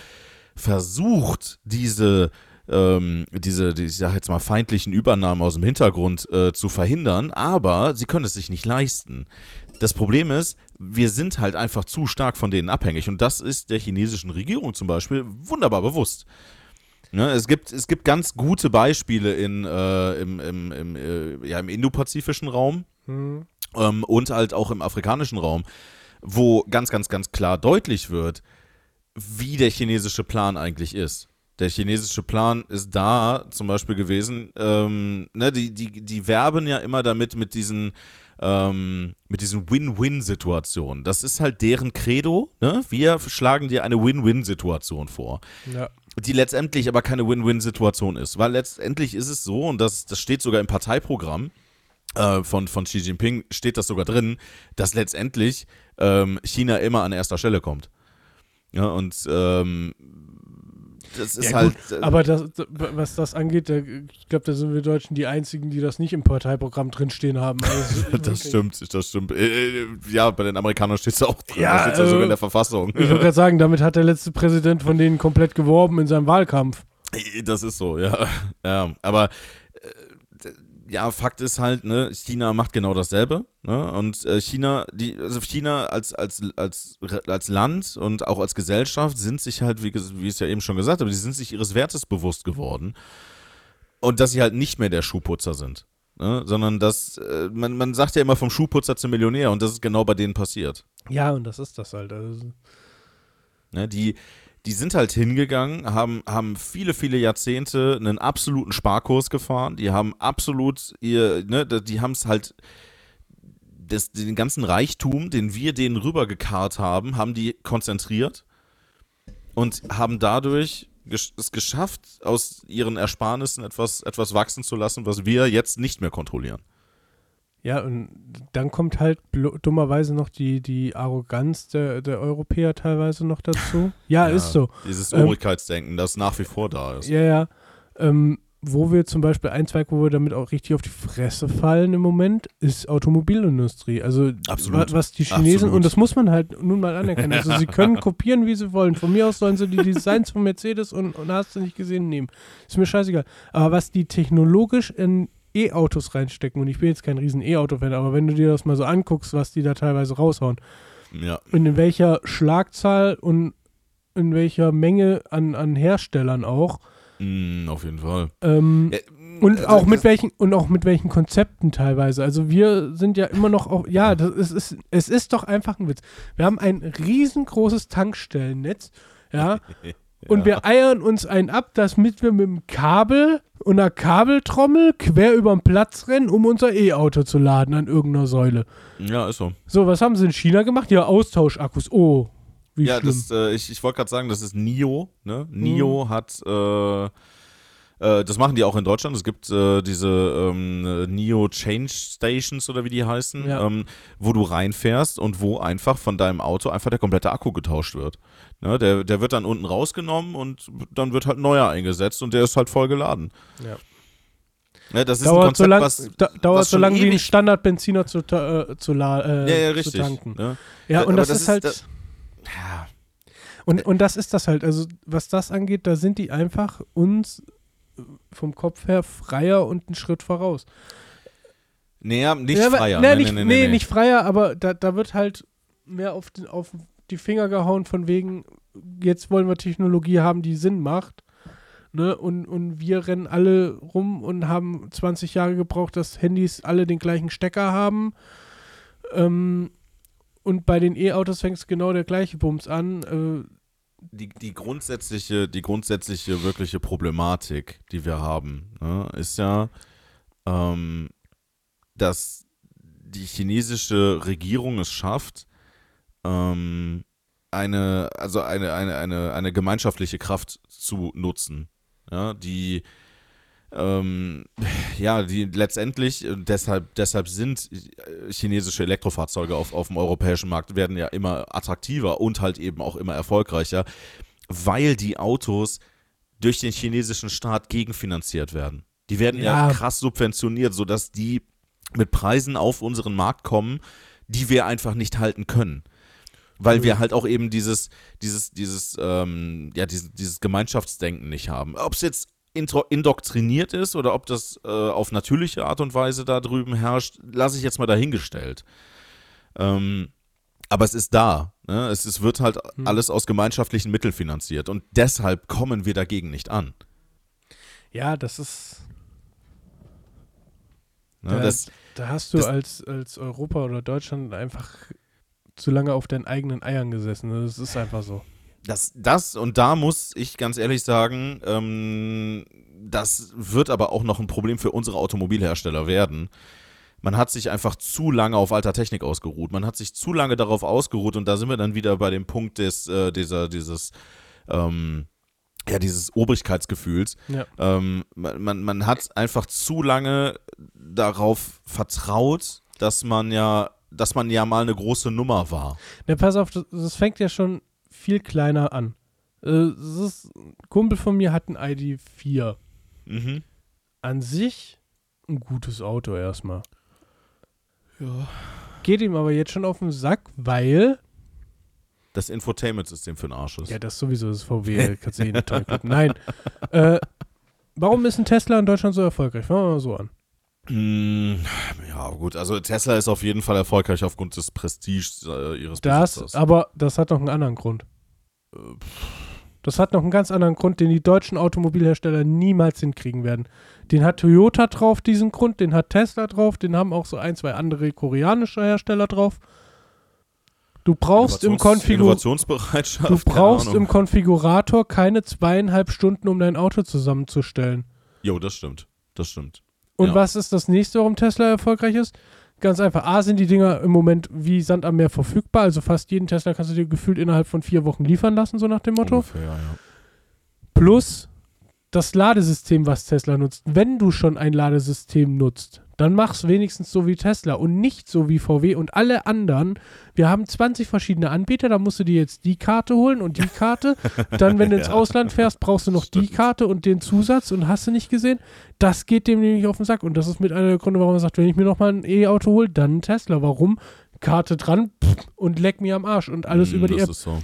versucht, diese ähm, diese, die, ich sag jetzt mal, feindlichen Übernahmen aus dem Hintergrund äh, zu verhindern, aber sie können es sich nicht leisten. Das Problem ist, wir sind halt einfach zu stark von denen abhängig und das ist der chinesischen Regierung zum Beispiel wunderbar bewusst. Ne, es, gibt, es gibt ganz gute Beispiele in, äh, im, im, im, äh, ja, im indopazifischen Raum hm, ähm, und halt auch im afrikanischen Raum, wo ganz, ganz, ganz klar deutlich wird, wie der chinesische Plan eigentlich ist. Der chinesische Plan ist da zum Beispiel gewesen, ähm, ne, die, die, die werben ja immer damit mit diesen, ähm, mit diesen Win-Win-Situationen. Das ist halt deren Credo. Ne? Wir schlagen dir eine Win-Win-Situation vor ja. die letztendlich aber keine Win-Win-Situation ist. Weil letztendlich ist es so, und das, das steht sogar im Parteiprogramm äh, von, von Xi Jinping, steht das sogar drin, dass letztendlich ähm, China immer an erster Stelle kommt. Ja, und ähm, das ist Ja, halt. gut, äh, aber das, da- was das angeht, da, ich glaube, da sind wir Deutschen die Einzigen, die das nicht im Parteiprogramm drinstehen haben. Also, das stimmt, das stimmt. Äh, äh, ja, bei den Amerikanern steht es auch drin. Ja, das steht ja sogar in der Verfassung. Ich wollte gerade sagen, damit hat der letzte Präsident von denen komplett geworben in seinem Wahlkampf. Das ist so, ja. ja aber ja, Fakt ist halt, ne, China macht genau dasselbe. Ne? Und äh, China, die, also China als, als, als, als Land und auch als Gesellschaft sind sich halt, wie, wie es ja eben schon gesagt habe, die sind sich ihres Wertes bewusst geworden. Und dass sie halt nicht mehr der Schuhputzer sind. Ne? Sondern dass, äh, man, man sagt ja immer vom Schuhputzer zum Millionär und das ist genau bei denen passiert. Ja, und das ist das halt. Also, Ne, die, die sind halt hingegangen, haben, haben viele, viele Jahrzehnte einen absoluten Sparkurs gefahren. Die haben absolut ihr, ne, die haben es halt, das, den ganzen Reichtum, den wir denen rübergekarrt haben, haben die konzentriert und haben dadurch es geschafft, aus ihren Ersparnissen etwas, etwas wachsen zu lassen, was wir jetzt nicht mehr kontrollieren. Ja, und dann kommt halt dummerweise noch die, die Arroganz der, der Europäer teilweise noch dazu. Ja, ist so. Dieses Ähm, Obrigkeitsdenken, das nach wie vor da ist. Ja, ja. Ähm, wo wir zum Beispiel ein Zweig, wo wir damit auch richtig auf die Fresse fallen im Moment, ist Automobilindustrie. Also Absolut. wa- was die Chinesen, Absolut. und das muss man halt nun mal anerkennen. Also sie können kopieren, wie sie wollen. Von mir aus sollen sie die Designs von Mercedes und, und hast du nicht gesehen nehmen. Ist mir scheißegal. Aber was die technologisch in E-Autos reinstecken, und ich bin jetzt kein riesen E-Auto-Fan, aber wenn du dir das mal so anguckst, was die da teilweise raushauen, Ja. und in welcher Schlagzahl und in welcher Menge an, an Herstellern auch, Mm, auf jeden Fall. ähm, Ja, und also auch mit welchen und auch mit welchen Konzepten teilweise. Also wir sind ja immer noch auf, ja, das ist, ist, es ist doch einfach ein Witz. Wir haben ein riesengroßes Tankstellennetz, ja, und wir eiern uns einen ab, damit wir mit dem Kabel und einer Kabeltrommel quer über den Platz rennen, um unser E-Auto zu laden an irgendeiner Säule. Ja, ist so. So, was haben sie in China gemacht? Ja, Austauschakkus. Oh, wie ja, schlimm. das, äh, ich, ich wollte gerade sagen, das ist NIO. Ne? NIO hat, äh, äh, das machen die auch in Deutschland. Es gibt äh, diese ähm, NIO Change Stations oder wie die heißen, Ja. ähm, wo du reinfährst und wo einfach von deinem Auto einfach der komplette Akku getauscht wird. Ne? Der, der wird dann unten rausgenommen und dann wird halt neuer eingesetzt und der ist halt voll geladen. Ja. Ne, das ist ein dauert Konzept, so lang, was, da, dauert was so schon lang wie ein Standardbenziner zu, äh, zu, la- äh, ja, ja, zu richtig. tanken. Ne? Ja, und das, das ist halt. das- ja, Und, und das ist das halt. Also, was das angeht, da sind die einfach uns vom Kopf her freier und einen Schritt voraus. nee, nicht Ja, aber- freier. Nee, Nee, nicht, nee, nee, nee, nee. nicht freier, aber da, da wird halt mehr auf, den, auf die Finger gehauen, von wegen, jetzt wollen wir Technologie haben, die Sinn macht. Ne? Und, und wir rennen alle rum und haben 20 Jahre gebraucht, dass Handys alle den gleichen Stecker haben. Ähm, und bei den E-Autos fängt es genau der gleiche Bums an. Äh, die, die grundsätzliche, die grundsätzliche wirkliche Problematik, die wir haben, ne, ist ja, ähm, dass die chinesische Regierung es schafft, ähm, eine, also eine, eine, eine, eine gemeinschaftliche Kraft zu nutzen, ja, die ähm, ja, die letztendlich, äh, deshalb, deshalb sind äh, chinesische Elektrofahrzeuge auf, auf dem europäischen Markt, werden ja immer attraktiver und halt eben auch immer erfolgreicher, weil die Autos durch den chinesischen Staat gegenfinanziert werden. Die werden ja, Ja. krass subventioniert, sodass die mit Preisen auf unseren Markt kommen, die wir einfach nicht halten können. Weil wir halt auch eben dieses, dieses, dieses, ähm, ja, dieses, dieses Gemeinschaftsdenken nicht haben. Ob es jetzt indoktriniert ist oder ob das äh, auf natürliche Art und Weise da drüben herrscht, lasse ich jetzt mal dahingestellt. Ähm, aber es ist da. Ne? Es, es wird halt Hm. alles aus gemeinschaftlichen Mitteln finanziert und deshalb kommen wir dagegen nicht an. ja, das ist. Ne? Da, Das, da hast du das- als, als Europa oder Deutschland einfach zu lange auf deinen eigenen Eiern gesessen. Das ist einfach so. Das, das und da muss ich ganz ehrlich sagen, ähm, das wird aber auch noch ein Problem für unsere Automobilhersteller werden. Man hat sich einfach zu lange auf alter Technik ausgeruht. Man hat sich zu lange darauf ausgeruht und da sind wir dann wieder bei dem Punkt des, äh, dieser, dieses, ähm, ja, dieses Obrigkeitsgefühls. Ja. Ähm, man, man, hat einfach zu lange darauf vertraut, dass man ja, dass man ja mal eine große Nummer war. Na, pass auf, das, das fängt ja schon viel kleiner an. Äh, ist, ein Kumpel von mir hat ein ID4. Mhm. An sich ein gutes Auto erstmal. Ja. Geht ihm aber jetzt schon auf den Sack, weil. Das Infotainment-System für den Arsch ist. Ja, das sowieso das VW, kannst du toll klippen. Nein. Äh, warum ist ein Tesla in Deutschland so erfolgreich? Fangen wir mal so an. Mm, Ja, gut. Also Tesla ist auf jeden Fall erfolgreich aufgrund des Prestiges äh, ihres Das, Besitzers. aber das hat noch einen anderen Grund. Das hat noch einen ganz anderen Grund, den die deutschen Automobilhersteller niemals hinkriegen werden. Den hat Toyota drauf, diesen Grund, den hat Tesla drauf, den haben auch so ein, zwei andere koreanische Hersteller drauf. Du brauchst im Konfigur du brauchst im Konfigurator keine zweieinhalb Stunden, um dein Auto zusammenzustellen. Jo, das stimmt. Das stimmt. Und Ja. was ist das nächste, warum Tesla erfolgreich ist? Ganz einfach. A sind die Dinger im Moment wie Sand am Meer verfügbar. Also fast jeden Tesla kannst du dir gefühlt innerhalb von vier Wochen liefern lassen, so nach dem Motto. Ungefähr, ja. Plus das Ladesystem, was Tesla nutzt. Wenn du schon ein Ladesystem nutzt, dann mach's wenigstens so wie Tesla und nicht so wie VW und alle anderen. Wir haben 20 verschiedene Anbieter, da musst du dir jetzt die Karte holen und die Karte. Dann, wenn du ins Ja. Ausland fährst, brauchst du noch die Stimmt. Karte und den Zusatz und hast du nicht gesehen. Das geht dem nämlich auf den Sack und das ist mit einer der Gründe, warum er sagt, wenn ich mir nochmal ein E-Auto hole, dann ein Tesla. Warum? Karte dran pff, und leck mir am Arsch und alles Mm, über die das App. Ist so.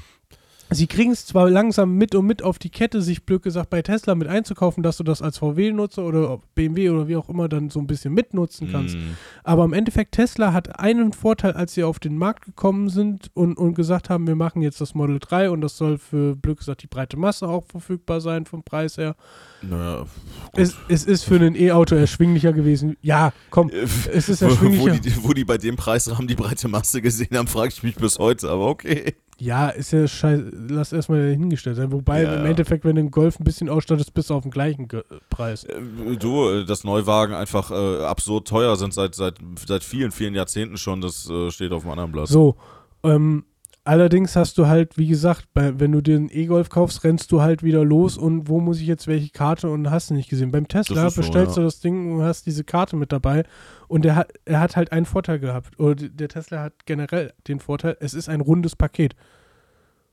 Sie kriegen es zwar langsam mit und mit auf die Kette, sich blöd gesagt bei Tesla mit einzukaufen, dass du das als VW-Nutzer oder BMW oder wie auch immer dann so ein bisschen mitnutzen kannst. Mm, Aber im Endeffekt, Tesla hat einen Vorteil, als sie auf den Markt gekommen sind und, und gesagt haben, wir machen jetzt das Model 3 und das soll für blöd gesagt die breite Masse auch verfügbar sein vom Preis her. naja, gut. Es, es ist für ein E-Auto erschwinglicher gewesen. Ja, komm, Äh, es ist wo, wo, erschwinglicher. die, wo die bei dem Preisrahmen die breite Masse gesehen haben, frage ich mich bis heute, aber okay. Ja, ist ja scheiße. Lass erstmal hingestellt sein. Wobei Ja, im. Endeffekt, wenn du einen Golf ein bisschen ausstattest, bist du auf dem gleichen Ge Preis. Äh, Du, äh, dass Neuwagen einfach äh, absurd teuer sind seit, seit, seit vielen, vielen Jahrzehnten schon, das äh, steht auf dem anderen Blatt. So, ähm, allerdings hast du halt, wie gesagt, bei, wenn du dir einen E-Golf kaufst, rennst du halt wieder los und wo muss ich jetzt welche Karte und hast du nicht gesehen. Beim Tesla so, bestellst ja. du das Ding und hast diese Karte mit dabei und der hat, er hat halt einen Vorteil gehabt. Oder der Tesla hat generell den Vorteil, es ist ein rundes Paket.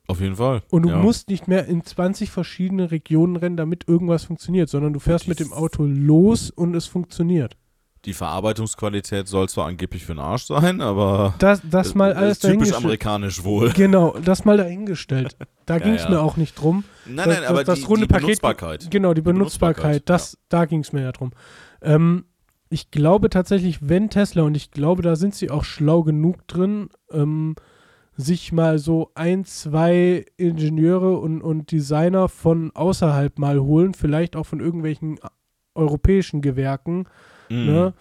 Auf jeden Fall. Und du ja. musst nicht mehr in 20 verschiedene Regionen rennen, damit irgendwas funktioniert, sondern du fährst mit dem Auto los und es funktioniert. Die Verarbeitungsqualität soll zwar angeblich für den Arsch sein, aber Das, das mal äh, alles ist typisch amerikanisch wohl. Genau, das mal dahingestellt. Da ging es ja. mir auch nicht drum. Nein, Das- nein, aber das die, runde die Paket- Benutzbarkeit. Genau, die Die Benutzbarkeit, das, da ging es mir ja drum. Ähm, ich glaube tatsächlich, wenn Tesla, und ich glaube, da sind sie auch schlau genug drin, ähm, sich mal so ein, zwei Ingenieure und, und Designer von außerhalb mal holen, vielleicht auch von irgendwelchen europäischen Gewerken, Mhm. ne,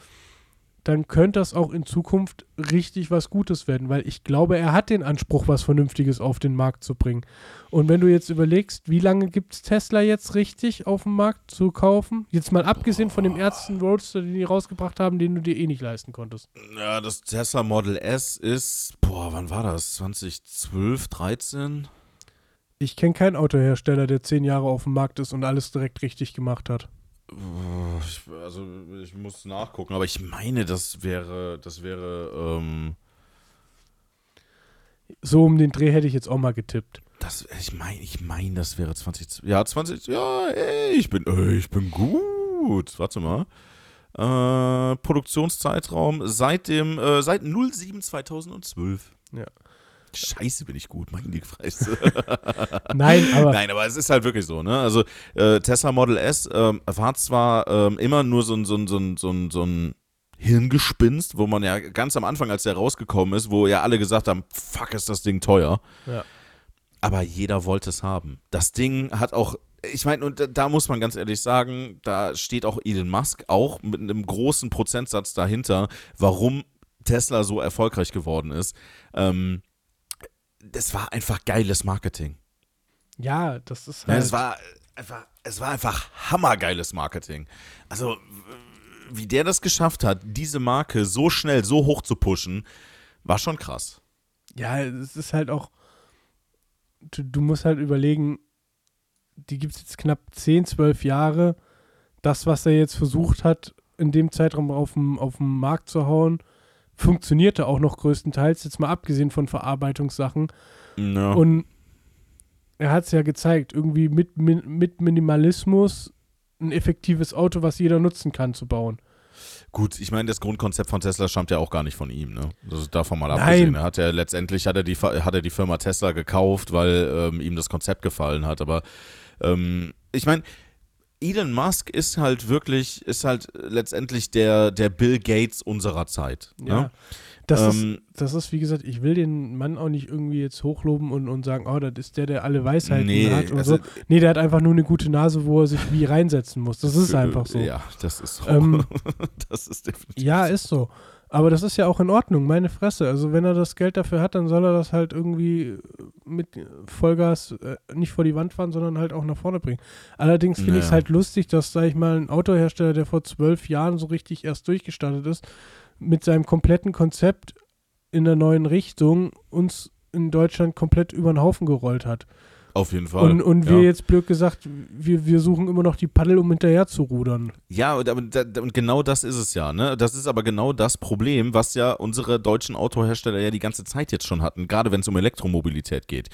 dann könnte das auch in Zukunft richtig was Gutes werden, weil ich glaube, er hat den Anspruch, was Vernünftiges auf den Markt zu bringen. Und wenn du jetzt überlegst, wie lange gibt es Tesla jetzt richtig auf dem Markt zu kaufen? Jetzt mal abgesehen von dem ersten Roadster, den die rausgebracht haben, den du dir eh nicht leisten konntest. Ja, das Tesla Model S ist, boah, wann war das? 2012, 13? Ich kenne keinen Autohersteller, der zehn Jahre auf dem Markt ist und alles direkt richtig gemacht hat. Ich, also ich muss nachgucken, aber ich meine, das wäre, das wäre, ähm, So um den Dreh hätte ich jetzt auch mal getippt. das, ich meine, ich meine, das wäre 20, ja 20, ja, ey, ich bin, ey, ich bin gut. Warte mal. Äh, Produktionszeitraum seit dem, äh, seit 07 2012. Ja. Scheiße, bin ich gut, meine Fresse. Nein, aber Nein, aber es ist halt wirklich so, ne? Also äh, Tesla Model S ähm, war zwar ähm, immer nur so ein, so ein, so ein, so ein, so ein Hirngespinst, wo man ja ganz am Anfang, als der rausgekommen ist, wo ja alle gesagt haben, fuck, ist das Ding teuer. Ja. Aber jeder wollte es haben. Das Ding hat auch, ich meine, und da, da muss man ganz ehrlich sagen, da steht auch Elon Musk auch mit einem großen Prozentsatz dahinter, warum Tesla so erfolgreich geworden ist. Ähm, das war einfach geiles Marketing. ja, das ist Ja, halt. es war einfach, es war einfach hammergeiles Marketing. Also, wie der das geschafft hat, diese Marke so schnell, so hoch zu pushen, war schon krass. Ja, es ist halt auch, du, du musst halt überlegen, die gibt es jetzt knapp 10, 12 Jahre. Das, was er jetzt versucht hat, in dem Zeitraum auf dem, auf dem Markt zu hauen, funktionierte auch noch größtenteils, jetzt mal abgesehen von Verarbeitungssachen. Ja. Und er hat es ja gezeigt, irgendwie mit, mit, Minimalismus ein effektives Auto, was jeder nutzen kann, zu bauen. Gut, ich meine, das Grundkonzept von Tesla stammt ja auch gar nicht von ihm, ne? Das ist davon mal Nein. abgesehen. Er hat ja letztendlich hat er die, hat er die Firma Tesla gekauft, weil ähm, ihm das Konzept gefallen hat. Aber ähm, ich meine, Elon Musk ist halt wirklich, ist halt letztendlich der, der Bill Gates unserer Zeit. Ja. Ne? Das, Ähm, ist, das ist, wie gesagt, ich will den Mann auch nicht irgendwie jetzt hochloben und, und sagen, oh, das ist der, der alle Weisheiten Nee, hat und also- so. Nee, der hat einfach nur eine gute Nase, wo er sich wie reinsetzen muss. Das ist Für- einfach so. Ja, das ist so. Ähm, das ist definitiv. Ja, ist so. Aber das ist ja auch in Ordnung, meine Fresse. Also wenn er das Geld dafür hat, dann soll er das halt irgendwie mit Vollgas äh, nicht vor die Wand fahren, sondern halt auch nach vorne bringen. Allerdings finde ich es Naja. halt lustig, dass, sag ich mal, ein Autohersteller, der vor zwölf Jahren so richtig erst durchgestartet ist, mit seinem kompletten Konzept in der neuen Richtung uns in Deutschland komplett über den Haufen gerollt hat. Auf jeden Fall. Und, und wir ja. jetzt blöd gesagt, wir, wir suchen immer noch die Paddel, um hinterher zu rudern. Ja, und, und genau das ist es ja, ne? Das ist aber genau das Problem, was ja unsere deutschen Autohersteller ja die ganze Zeit jetzt schon hatten, gerade wenn es um Elektromobilität geht.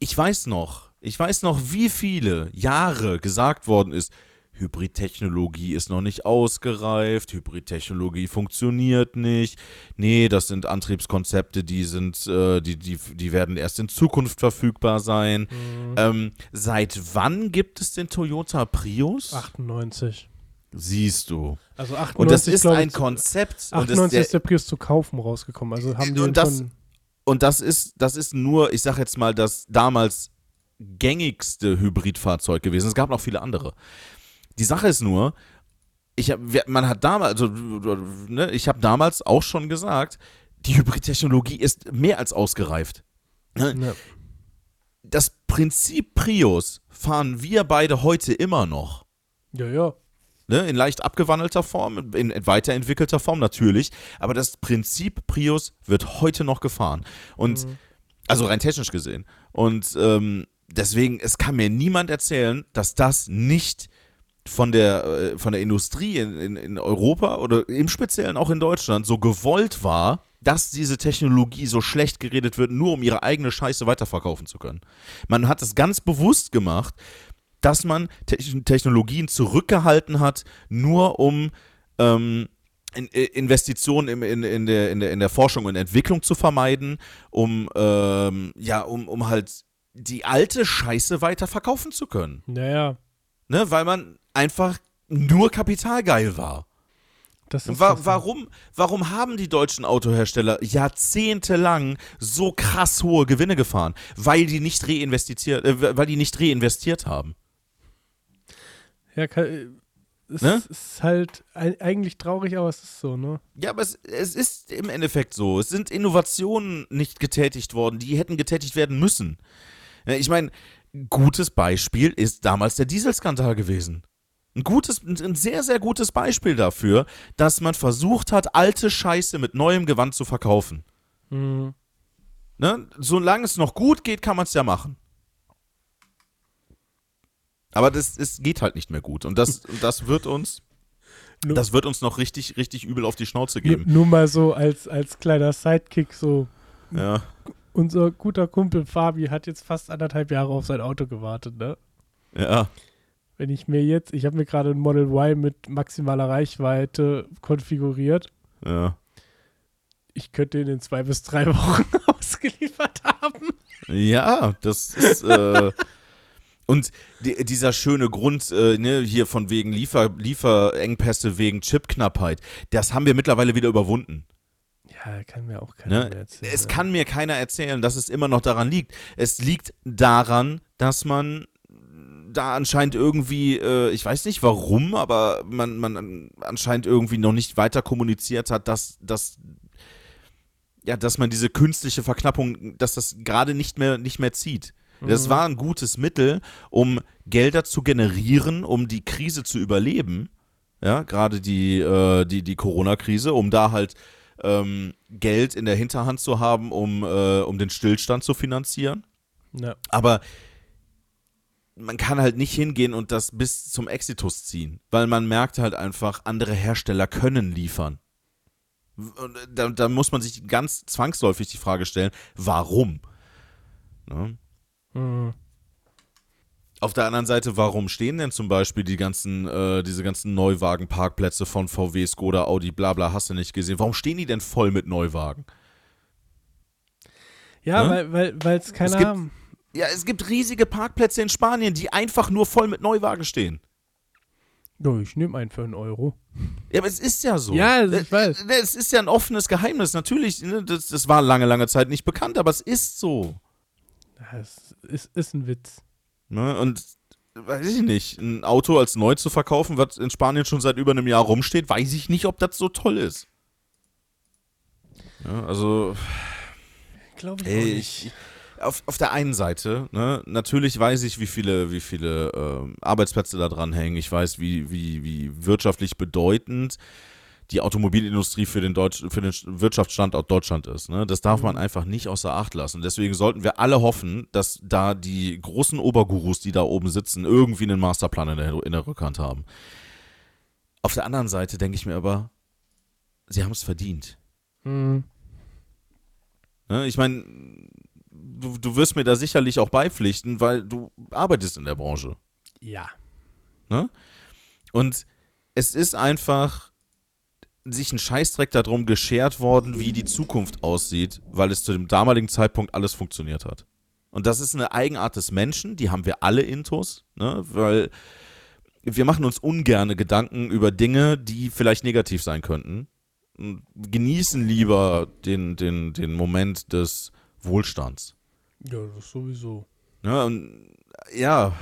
Ich weiß noch, ich weiß noch, wie viele Jahre gesagt worden ist, Hybridtechnologie ist noch nicht ausgereift, Hybridtechnologie funktioniert nicht. Nee, das sind Antriebskonzepte, die sind, äh, die, die, die werden erst in Zukunft verfügbar sein. Ähm, seit wann gibt es den Toyota Prius? 98. Siehst du. Also 98, Und das ist ein Konzept. Und, 98 das, ist der Prius zu kaufen rausgekommen. Also haben die Und das- und das ist, das ist nur, ich sag jetzt mal, das damals gängigste Hybridfahrzeug gewesen. Es gab noch viele andere. Die Sache ist nur, ich hab, man hat damals, also, ne, ich habe damals auch schon gesagt, die Hybridtechnologie ist mehr als ausgereift. Ne? Ja. Das Prinzip Prius fahren wir beide heute immer noch. ja, ja. Ne, in leicht abgewandelter Form, in weiterentwickelter Form natürlich, aber das Prinzip Prius wird heute noch gefahren. Und Mhm. also rein technisch gesehen. Und ähm, deswegen, es kann mir niemand erzählen, dass das nicht von der, äh, von der Industrie in, in, in Europa oder im Speziellen auch in Deutschland so gewollt war, dass diese Technologie so schlecht geredet wird, nur um ihre eigene Scheiße weiterverkaufen zu können. Man hat es ganz bewusst gemacht, dass man Te Technologien zurückgehalten hat, nur um ähm, in, Investitionen in, in, in, der, in, der, in der Forschung und Entwicklung zu vermeiden, um, ähm, ja, um, um halt die alte Scheiße weiter verkaufen zu können. Naja. Ne, weil man einfach nur kapitalgeil war. Wa warum, warum haben die deutschen Autohersteller jahrzehntelang so krass hohe Gewinne gefahren? Weil die nicht reinvestiert, äh, weil die nicht reinvestiert haben. Ja, kann, es Ne? ist halt ei- eigentlich traurig, aber es ist so, ne? Ja, aber es, es ist im Endeffekt so. Es sind Innovationen nicht getätigt worden, die hätten getätigt werden müssen. Ich meine, gutes Beispiel ist damals der Dieselskandal gewesen. Ein gutes, ein sehr, sehr gutes Beispiel dafür, dass man versucht hat, alte Scheiße mit neuem Gewand zu verkaufen. Mhm. Ne? Solange es noch gut geht, kann man es ja machen. Aber das, es geht halt nicht mehr gut. Und das, das wird uns, Nur- das wird uns noch richtig, richtig übel auf die Schnauze Nur, geben. nur mal so als, als kleiner Sidekick so. Ja. Unser guter Kumpel Fabi hat jetzt fast anderthalb Jahre auf sein Auto gewartet, ne? Ja. Wenn ich mir jetzt, ich habe mir gerade ein Model Y mit maximaler Reichweite konfiguriert. Ja. Ich könnte ihn in zwei bis drei Wochen ausgeliefert haben. Ja, das ist. Äh, und die, dieser schöne Grund, äh, ne, hier von wegen Liefer, Lieferengpässe, wegen Chipknappheit, das haben wir mittlerweile wieder überwunden. Ja, kann mir auch keiner Ne? mehr erzählen. Es kann mir keiner erzählen, dass es immer noch daran liegt. Es liegt daran, dass man da anscheinend irgendwie, äh, ich weiß nicht warum, aber man, man anscheinend irgendwie noch nicht weiter kommuniziert hat, dass, dass, ja, dass man diese künstliche Verknappung, dass das gerade nicht mehr, nicht mehr zieht. Das Mhm. war ein gutes Mittel, um Gelder zu generieren, um die Krise zu überleben. Ja, gerade die, äh, die, die Corona-Krise, um da halt ähm, Geld in der Hinterhand zu haben, um, äh, um den Stillstand zu finanzieren. Ja. Aber man kann halt nicht hingehen und das bis zum Exitus ziehen, weil man merkt halt einfach, andere Hersteller können liefern. Und da, da muss man sich ganz zwangsläufig die Frage stellen, warum? Ne? Mhm. Auf der anderen Seite, warum stehen denn zum Beispiel die ganzen, äh, diese ganzen Neuwagenparkplätze von VW, Skoda, Audi, bla bla, hast du nicht gesehen? Warum stehen die denn voll mit Neuwagen? Ja, Ne? weil weil weil es keiner gibt- haben. Ja, es gibt riesige Parkplätze in Spanien, die einfach nur voll mit Neuwagen stehen. Ja, ich nehme einen für einen Euro. Ja, aber es ist ja so. Ja, also ich weiß. äh, Es ist ja ein offenes Geheimnis. Natürlich, ne, das, das war lange, lange Zeit nicht bekannt, aber es ist so. Das ist, ist ein Witz. Ne? Und weiß ich nicht, ein Auto als neu zu verkaufen, was in Spanien schon seit über einem Jahr rumsteht, weiß ich nicht, ob das so toll ist. Ja, also, Glaube ich ey, auch ich, nicht. Auf, auf der einen Seite, ne, natürlich weiß ich, wie viele, wie viele ähm, Arbeitsplätze da dran hängen. Ich weiß, wie, wie, wie wirtschaftlich bedeutend die Automobilindustrie für den, Deutsch, für den Wirtschaftsstandort Deutschland ist. Ne? Das darf man einfach nicht außer Acht lassen. Deswegen sollten wir alle hoffen, dass da die großen Obergurus, die da oben sitzen, irgendwie einen Masterplan in der, in der Rückhand haben. Auf der anderen Seite denke ich mir aber, sie haben es verdient. Mhm. Ne? Ich meine, du, du wirst mir da sicherlich auch beipflichten, weil du arbeitest in der Branche. Ja. Ne? Und es ist einfach sich ein Scheißdreck darum geschert worden, wie die Zukunft aussieht, weil es zu dem damaligen Zeitpunkt alles funktioniert hat. Und das ist eine Eigenart des Menschen, die haben wir alle intus, ne? weil wir machen uns ungerne Gedanken über Dinge, die vielleicht negativ sein könnten. Und genießen lieber den, den, den Moment des Wohlstands. Ja, das sowieso. Ja, und, ja,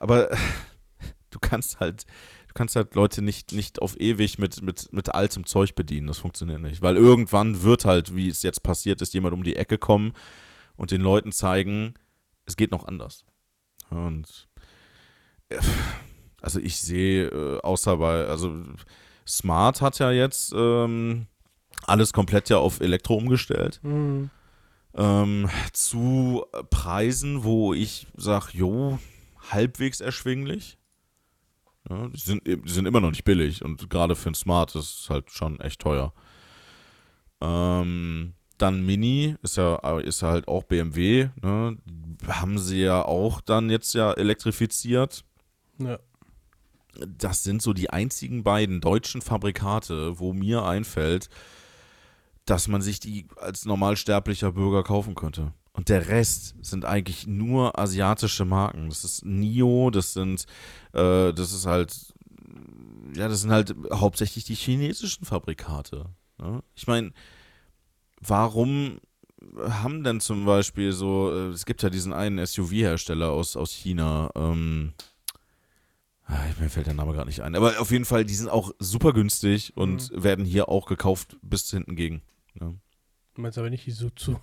aber du kannst halt, du kannst halt Leute nicht, nicht auf ewig mit, mit, mit altem Zeug bedienen. Das funktioniert nicht. Weil irgendwann wird halt, wie es jetzt passiert ist, jemand um die Ecke kommen und den Leuten zeigen, es geht noch anders. Und äh, also ich sehe, äh, außer bei, also Smart hat ja jetzt ähm, alles komplett ja auf Elektro umgestellt Mhm. Ähm, zu Preisen, wo ich sage, jo, halbwegs erschwinglich. Ja, die, sind, die sind immer noch nicht billig und gerade für ein Smart ist es halt schon echt teuer. Ähm, dann Mini ist ja, ist ja halt auch BMW, ne? Haben sie ja auch dann jetzt ja elektrifiziert. Ja. das sind so die einzigen beiden deutschen Fabrikate, wo mir einfällt, dass man sich die als normalsterblicher Bürger kaufen könnte. Und der Rest sind eigentlich nur asiatische Marken. Das ist NIO, das sind, äh, das ist halt, ja, das sind halt hauptsächlich die chinesischen Fabrikate. Ne? Ich meine, warum haben denn zum Beispiel so, äh, es gibt ja diesen einen SUV-Hersteller aus, aus China, ähm, ah, mir fällt der Name gerade nicht ein, aber auf jeden Fall, die sind auch super günstig und Mhm. werden hier auch gekauft bis hinten gegen. Ne? Du meinst aber nicht Isuzu.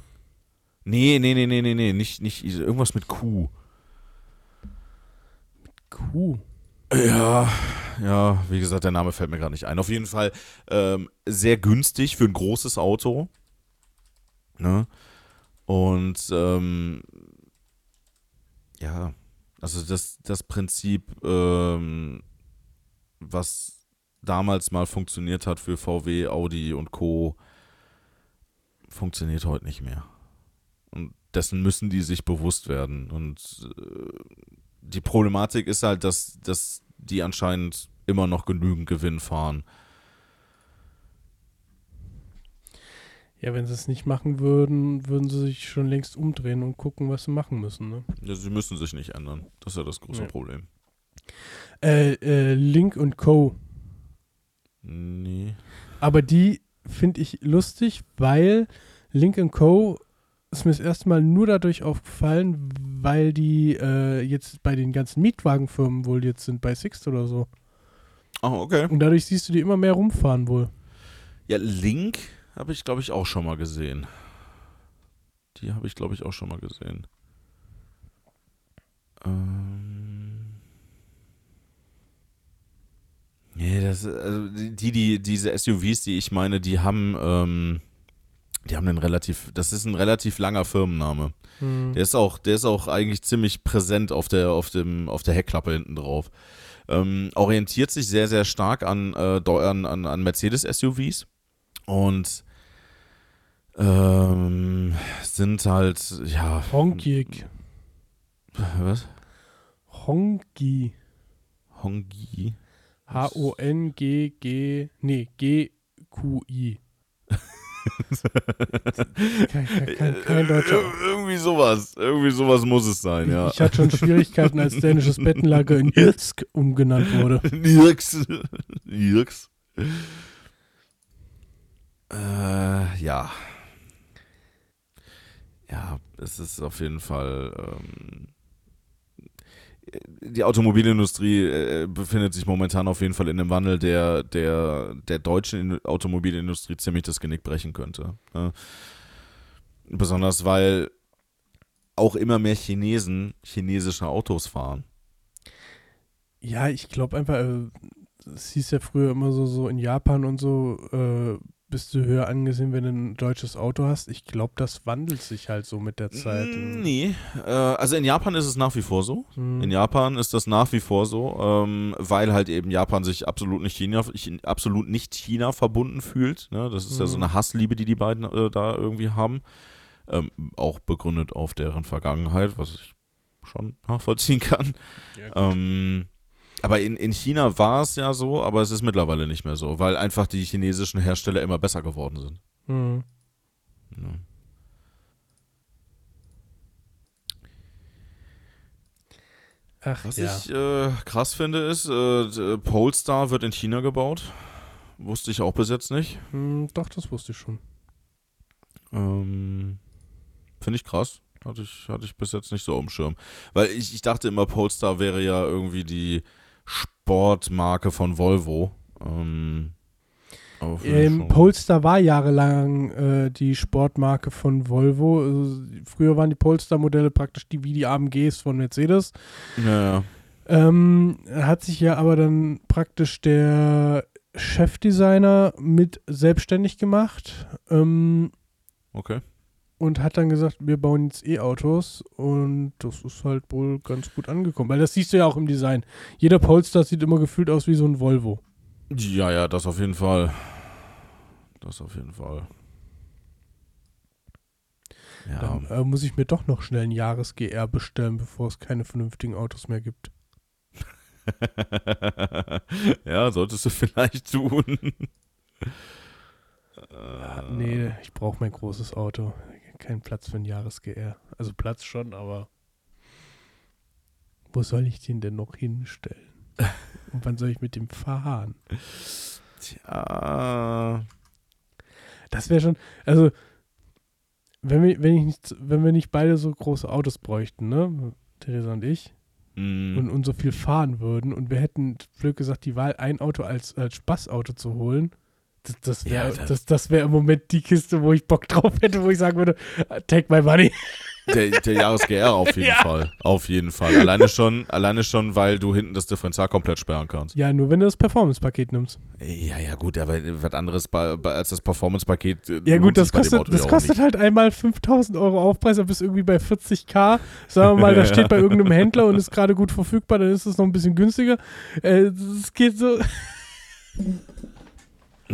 Nee, nee, nee, nee, nee, nee, nicht, nicht irgendwas mit Q. Kuh. Ja, ja, wie gesagt, der Name fällt mir gerade nicht ein. Auf jeden Fall ähm, sehr günstig für ein großes Auto. Ne? Und ähm, ja, also das, das Prinzip, ähm, was damals mal funktioniert hat für VW, Audi und Co., funktioniert heute nicht mehr. Und dessen müssen die sich bewusst werden. Und äh, die Problematik ist halt, dass, dass die anscheinend immer noch genügend Gewinn fahren. Ja, wenn sie es nicht machen würden, würden sie sich schon längst umdrehen und gucken, was sie machen müssen. Ne? Ja, Sie müssen sich nicht ändern. Das ist ja das große Nee. Problem. Äh, äh, Link und Co. Nee. Aber die finde ich lustig, weil Link Co. ist mir das erste Mal nur dadurch aufgefallen, weil die äh, jetzt bei den ganzen Mietwagenfirmen wohl jetzt sind, bei Sixt oder so. Ah, okay. Und dadurch siehst du die immer mehr rumfahren wohl. Ja, Link habe ich, glaube ich, auch schon mal gesehen. Die habe ich, glaube ich, auch schon mal gesehen. Ähm. Nee, das, also die, die, diese SUVs, die ich meine, die haben, ähm, die haben einen relativ, das ist ein relativ langer Firmenname. Hm. Der ist auch, der ist auch eigentlich ziemlich präsent auf der, auf dem, auf der Heckklappe hinten drauf. Ähm, orientiert sich sehr, sehr stark an, äh, an, an, an Mercedes-SUVs und ähm, sind halt, ja. Honkik. Was? Hongi. Hongi. H-O-N-G-G. Nee, G-Q-I. kein, kein, kein, deutscher. Ir- Irgendwie sowas. Irgendwie sowas muss es sein, ja. Ich hatte schon Schwierigkeiten, als dänisches Bettenlager in Irsk umgenannt wurde. Nirks. Nirks. Äh, ja. Ja, es ist auf jeden Fall. Ähm, die Automobilindustrie äh, befindet sich momentan auf jeden Fall in einem Wandel, der der, der deutschen In- Automobilindustrie ziemlich das Genick brechen könnte. Ne? Besonders weil auch immer mehr Chinesen chinesische Autos fahren. Ja, ich glaube einfach, äh, es hieß ja früher immer so, so in Japan und so, äh, bist du höher angesehen, wenn du ein deutsches Auto hast. Ich glaube, das wandelt sich halt so mit der Zeit. Mm, Nee, äh, also in Japan ist es nach wie vor so. Hm. In Japan ist das nach wie vor so, ähm, weil halt eben Japan sich absolut nicht China, Chi- absolut nicht China verbunden fühlt. Ne? Das ist ja so Mhm. eine Hassliebe, die die beiden äh, da irgendwie haben. Ähm, auch begründet auf deren Vergangenheit, was ich schon nachvollziehen kann. Ja. Ähm, aber in, in China war es ja so, aber es ist mittlerweile nicht mehr so, weil einfach die chinesischen Hersteller immer besser geworden sind. Hm. Ja. Ach Was ja. ich äh, krass finde, ist, äh, Polestar wird in China gebaut. Wusste ich auch bis jetzt nicht. Hm, doch, das wusste ich schon. Ähm, finde ich krass. Hatte ich, hatte ich bis jetzt nicht so auf dem Schirm. Weil ich, ich dachte immer, Polestar wäre ja irgendwie die Sportmarke von Volvo. Ähm, Ähm, Polestar war jahrelang äh, die Sportmarke von Volvo. Also, früher waren die Polestar-Modelle praktisch die wie die AMGs von Mercedes. Ja. Ähm, hat sich ja aber dann praktisch der Chefdesigner mit selbstständig gemacht ähm, Okay. Und hat dann gesagt, wir bauen jetzt E-Autos und das ist halt wohl ganz gut angekommen, weil das siehst du ja auch im Design. Jeder Polestar sieht immer gefühlt aus wie so ein Volvo. Ja, ja, das auf jeden Fall. Das auf jeden Fall. Ja. Dann äh, muss ich mir doch noch schnell ein Jahres-GR bestellen, bevor es keine vernünftigen Autos mehr gibt. ja, solltest du vielleicht tun. Ja, nee, ich brauche mein großes Auto. Kein Platz für ein Jahres-GR. Also Platz schon, aber wo soll ich den denn noch hinstellen? Und wann soll ich mit dem fahren? Tja. Das wäre schon, also wenn wir, wenn ich nicht, wenn wir nicht beide so große Autos bräuchten, ne, Theresa und ich, mm, und, und so viel fahren würden und wir hätten, blöd gesagt, die Wahl, ein Auto als, als Spaßauto zu holen, das, das wäre Ja, das- das, wär im Moment die Kiste, wo ich Bock drauf hätte, wo ich sagen würde, take my money. der, der Jahres-GR auf jeden Ja. Fall. Auf jeden Fall. Alleine schon, alleine schon, weil du hinten das Differential komplett sperren kannst. Ja, nur wenn du das Performance-Paket nimmst. Ja, ja, gut, aber was anderes bei, bei, als das Performance-Paket. äh, Ja gut, das kostet, das kostet halt einmal 5000 Euro Aufpreis, dann bist du irgendwie bei 40k. Sagen wir mal, das steht bei irgendeinem Händler und ist gerade gut verfügbar, dann ist es noch ein bisschen günstiger. Äh, Es geht so,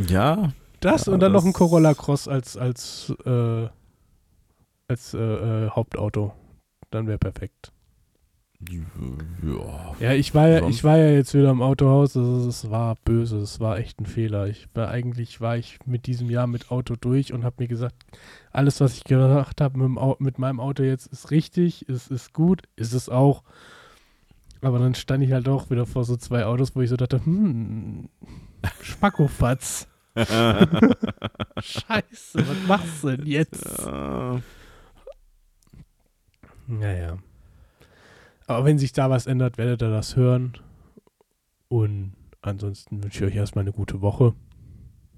Ja, das Ja, und dann noch ein das- Corolla Cross als, als, äh, als äh, äh, Hauptauto. Dann wäre perfekt. ja. Ja, ich war ja, ich war ja jetzt wieder im Autohaus, es war böse, es war echt ein Fehler. Ich war eigentlich war ich mit diesem Jahr mit Auto durch und habe mir gesagt, alles was ich gemacht habe mit, mit meinem Auto jetzt ist richtig, ist, ist gut, ist es auch. Aber dann stand ich halt auch wieder vor so zwei Autos, wo ich so dachte, hm, Spackofatz. Scheiße, was machst du denn jetzt? Ja. Naja. Aber wenn sich da was ändert, werdet ihr das hören. Und ansonsten wünsche ich euch erstmal eine gute Woche.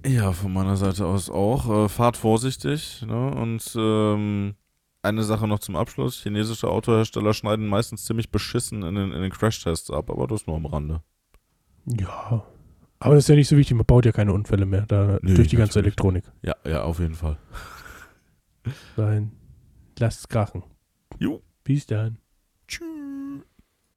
Ja, von meiner Seite aus auch. Äh, fahrt vorsichtig. Ne? Und ähm, eine Sache noch zum Abschluss. Chinesische Autohersteller schneiden meistens ziemlich beschissen in den, in den Crashtests ab, aber das nur am Rande. Ja. Aber das ist ja nicht so wichtig, man baut ja keine Unfälle mehr da Nö, durch die ganze. Elektronik. Ja, ja, auf jeden Fall. Dahin. Lasst es krachen. Jo. Bis dann.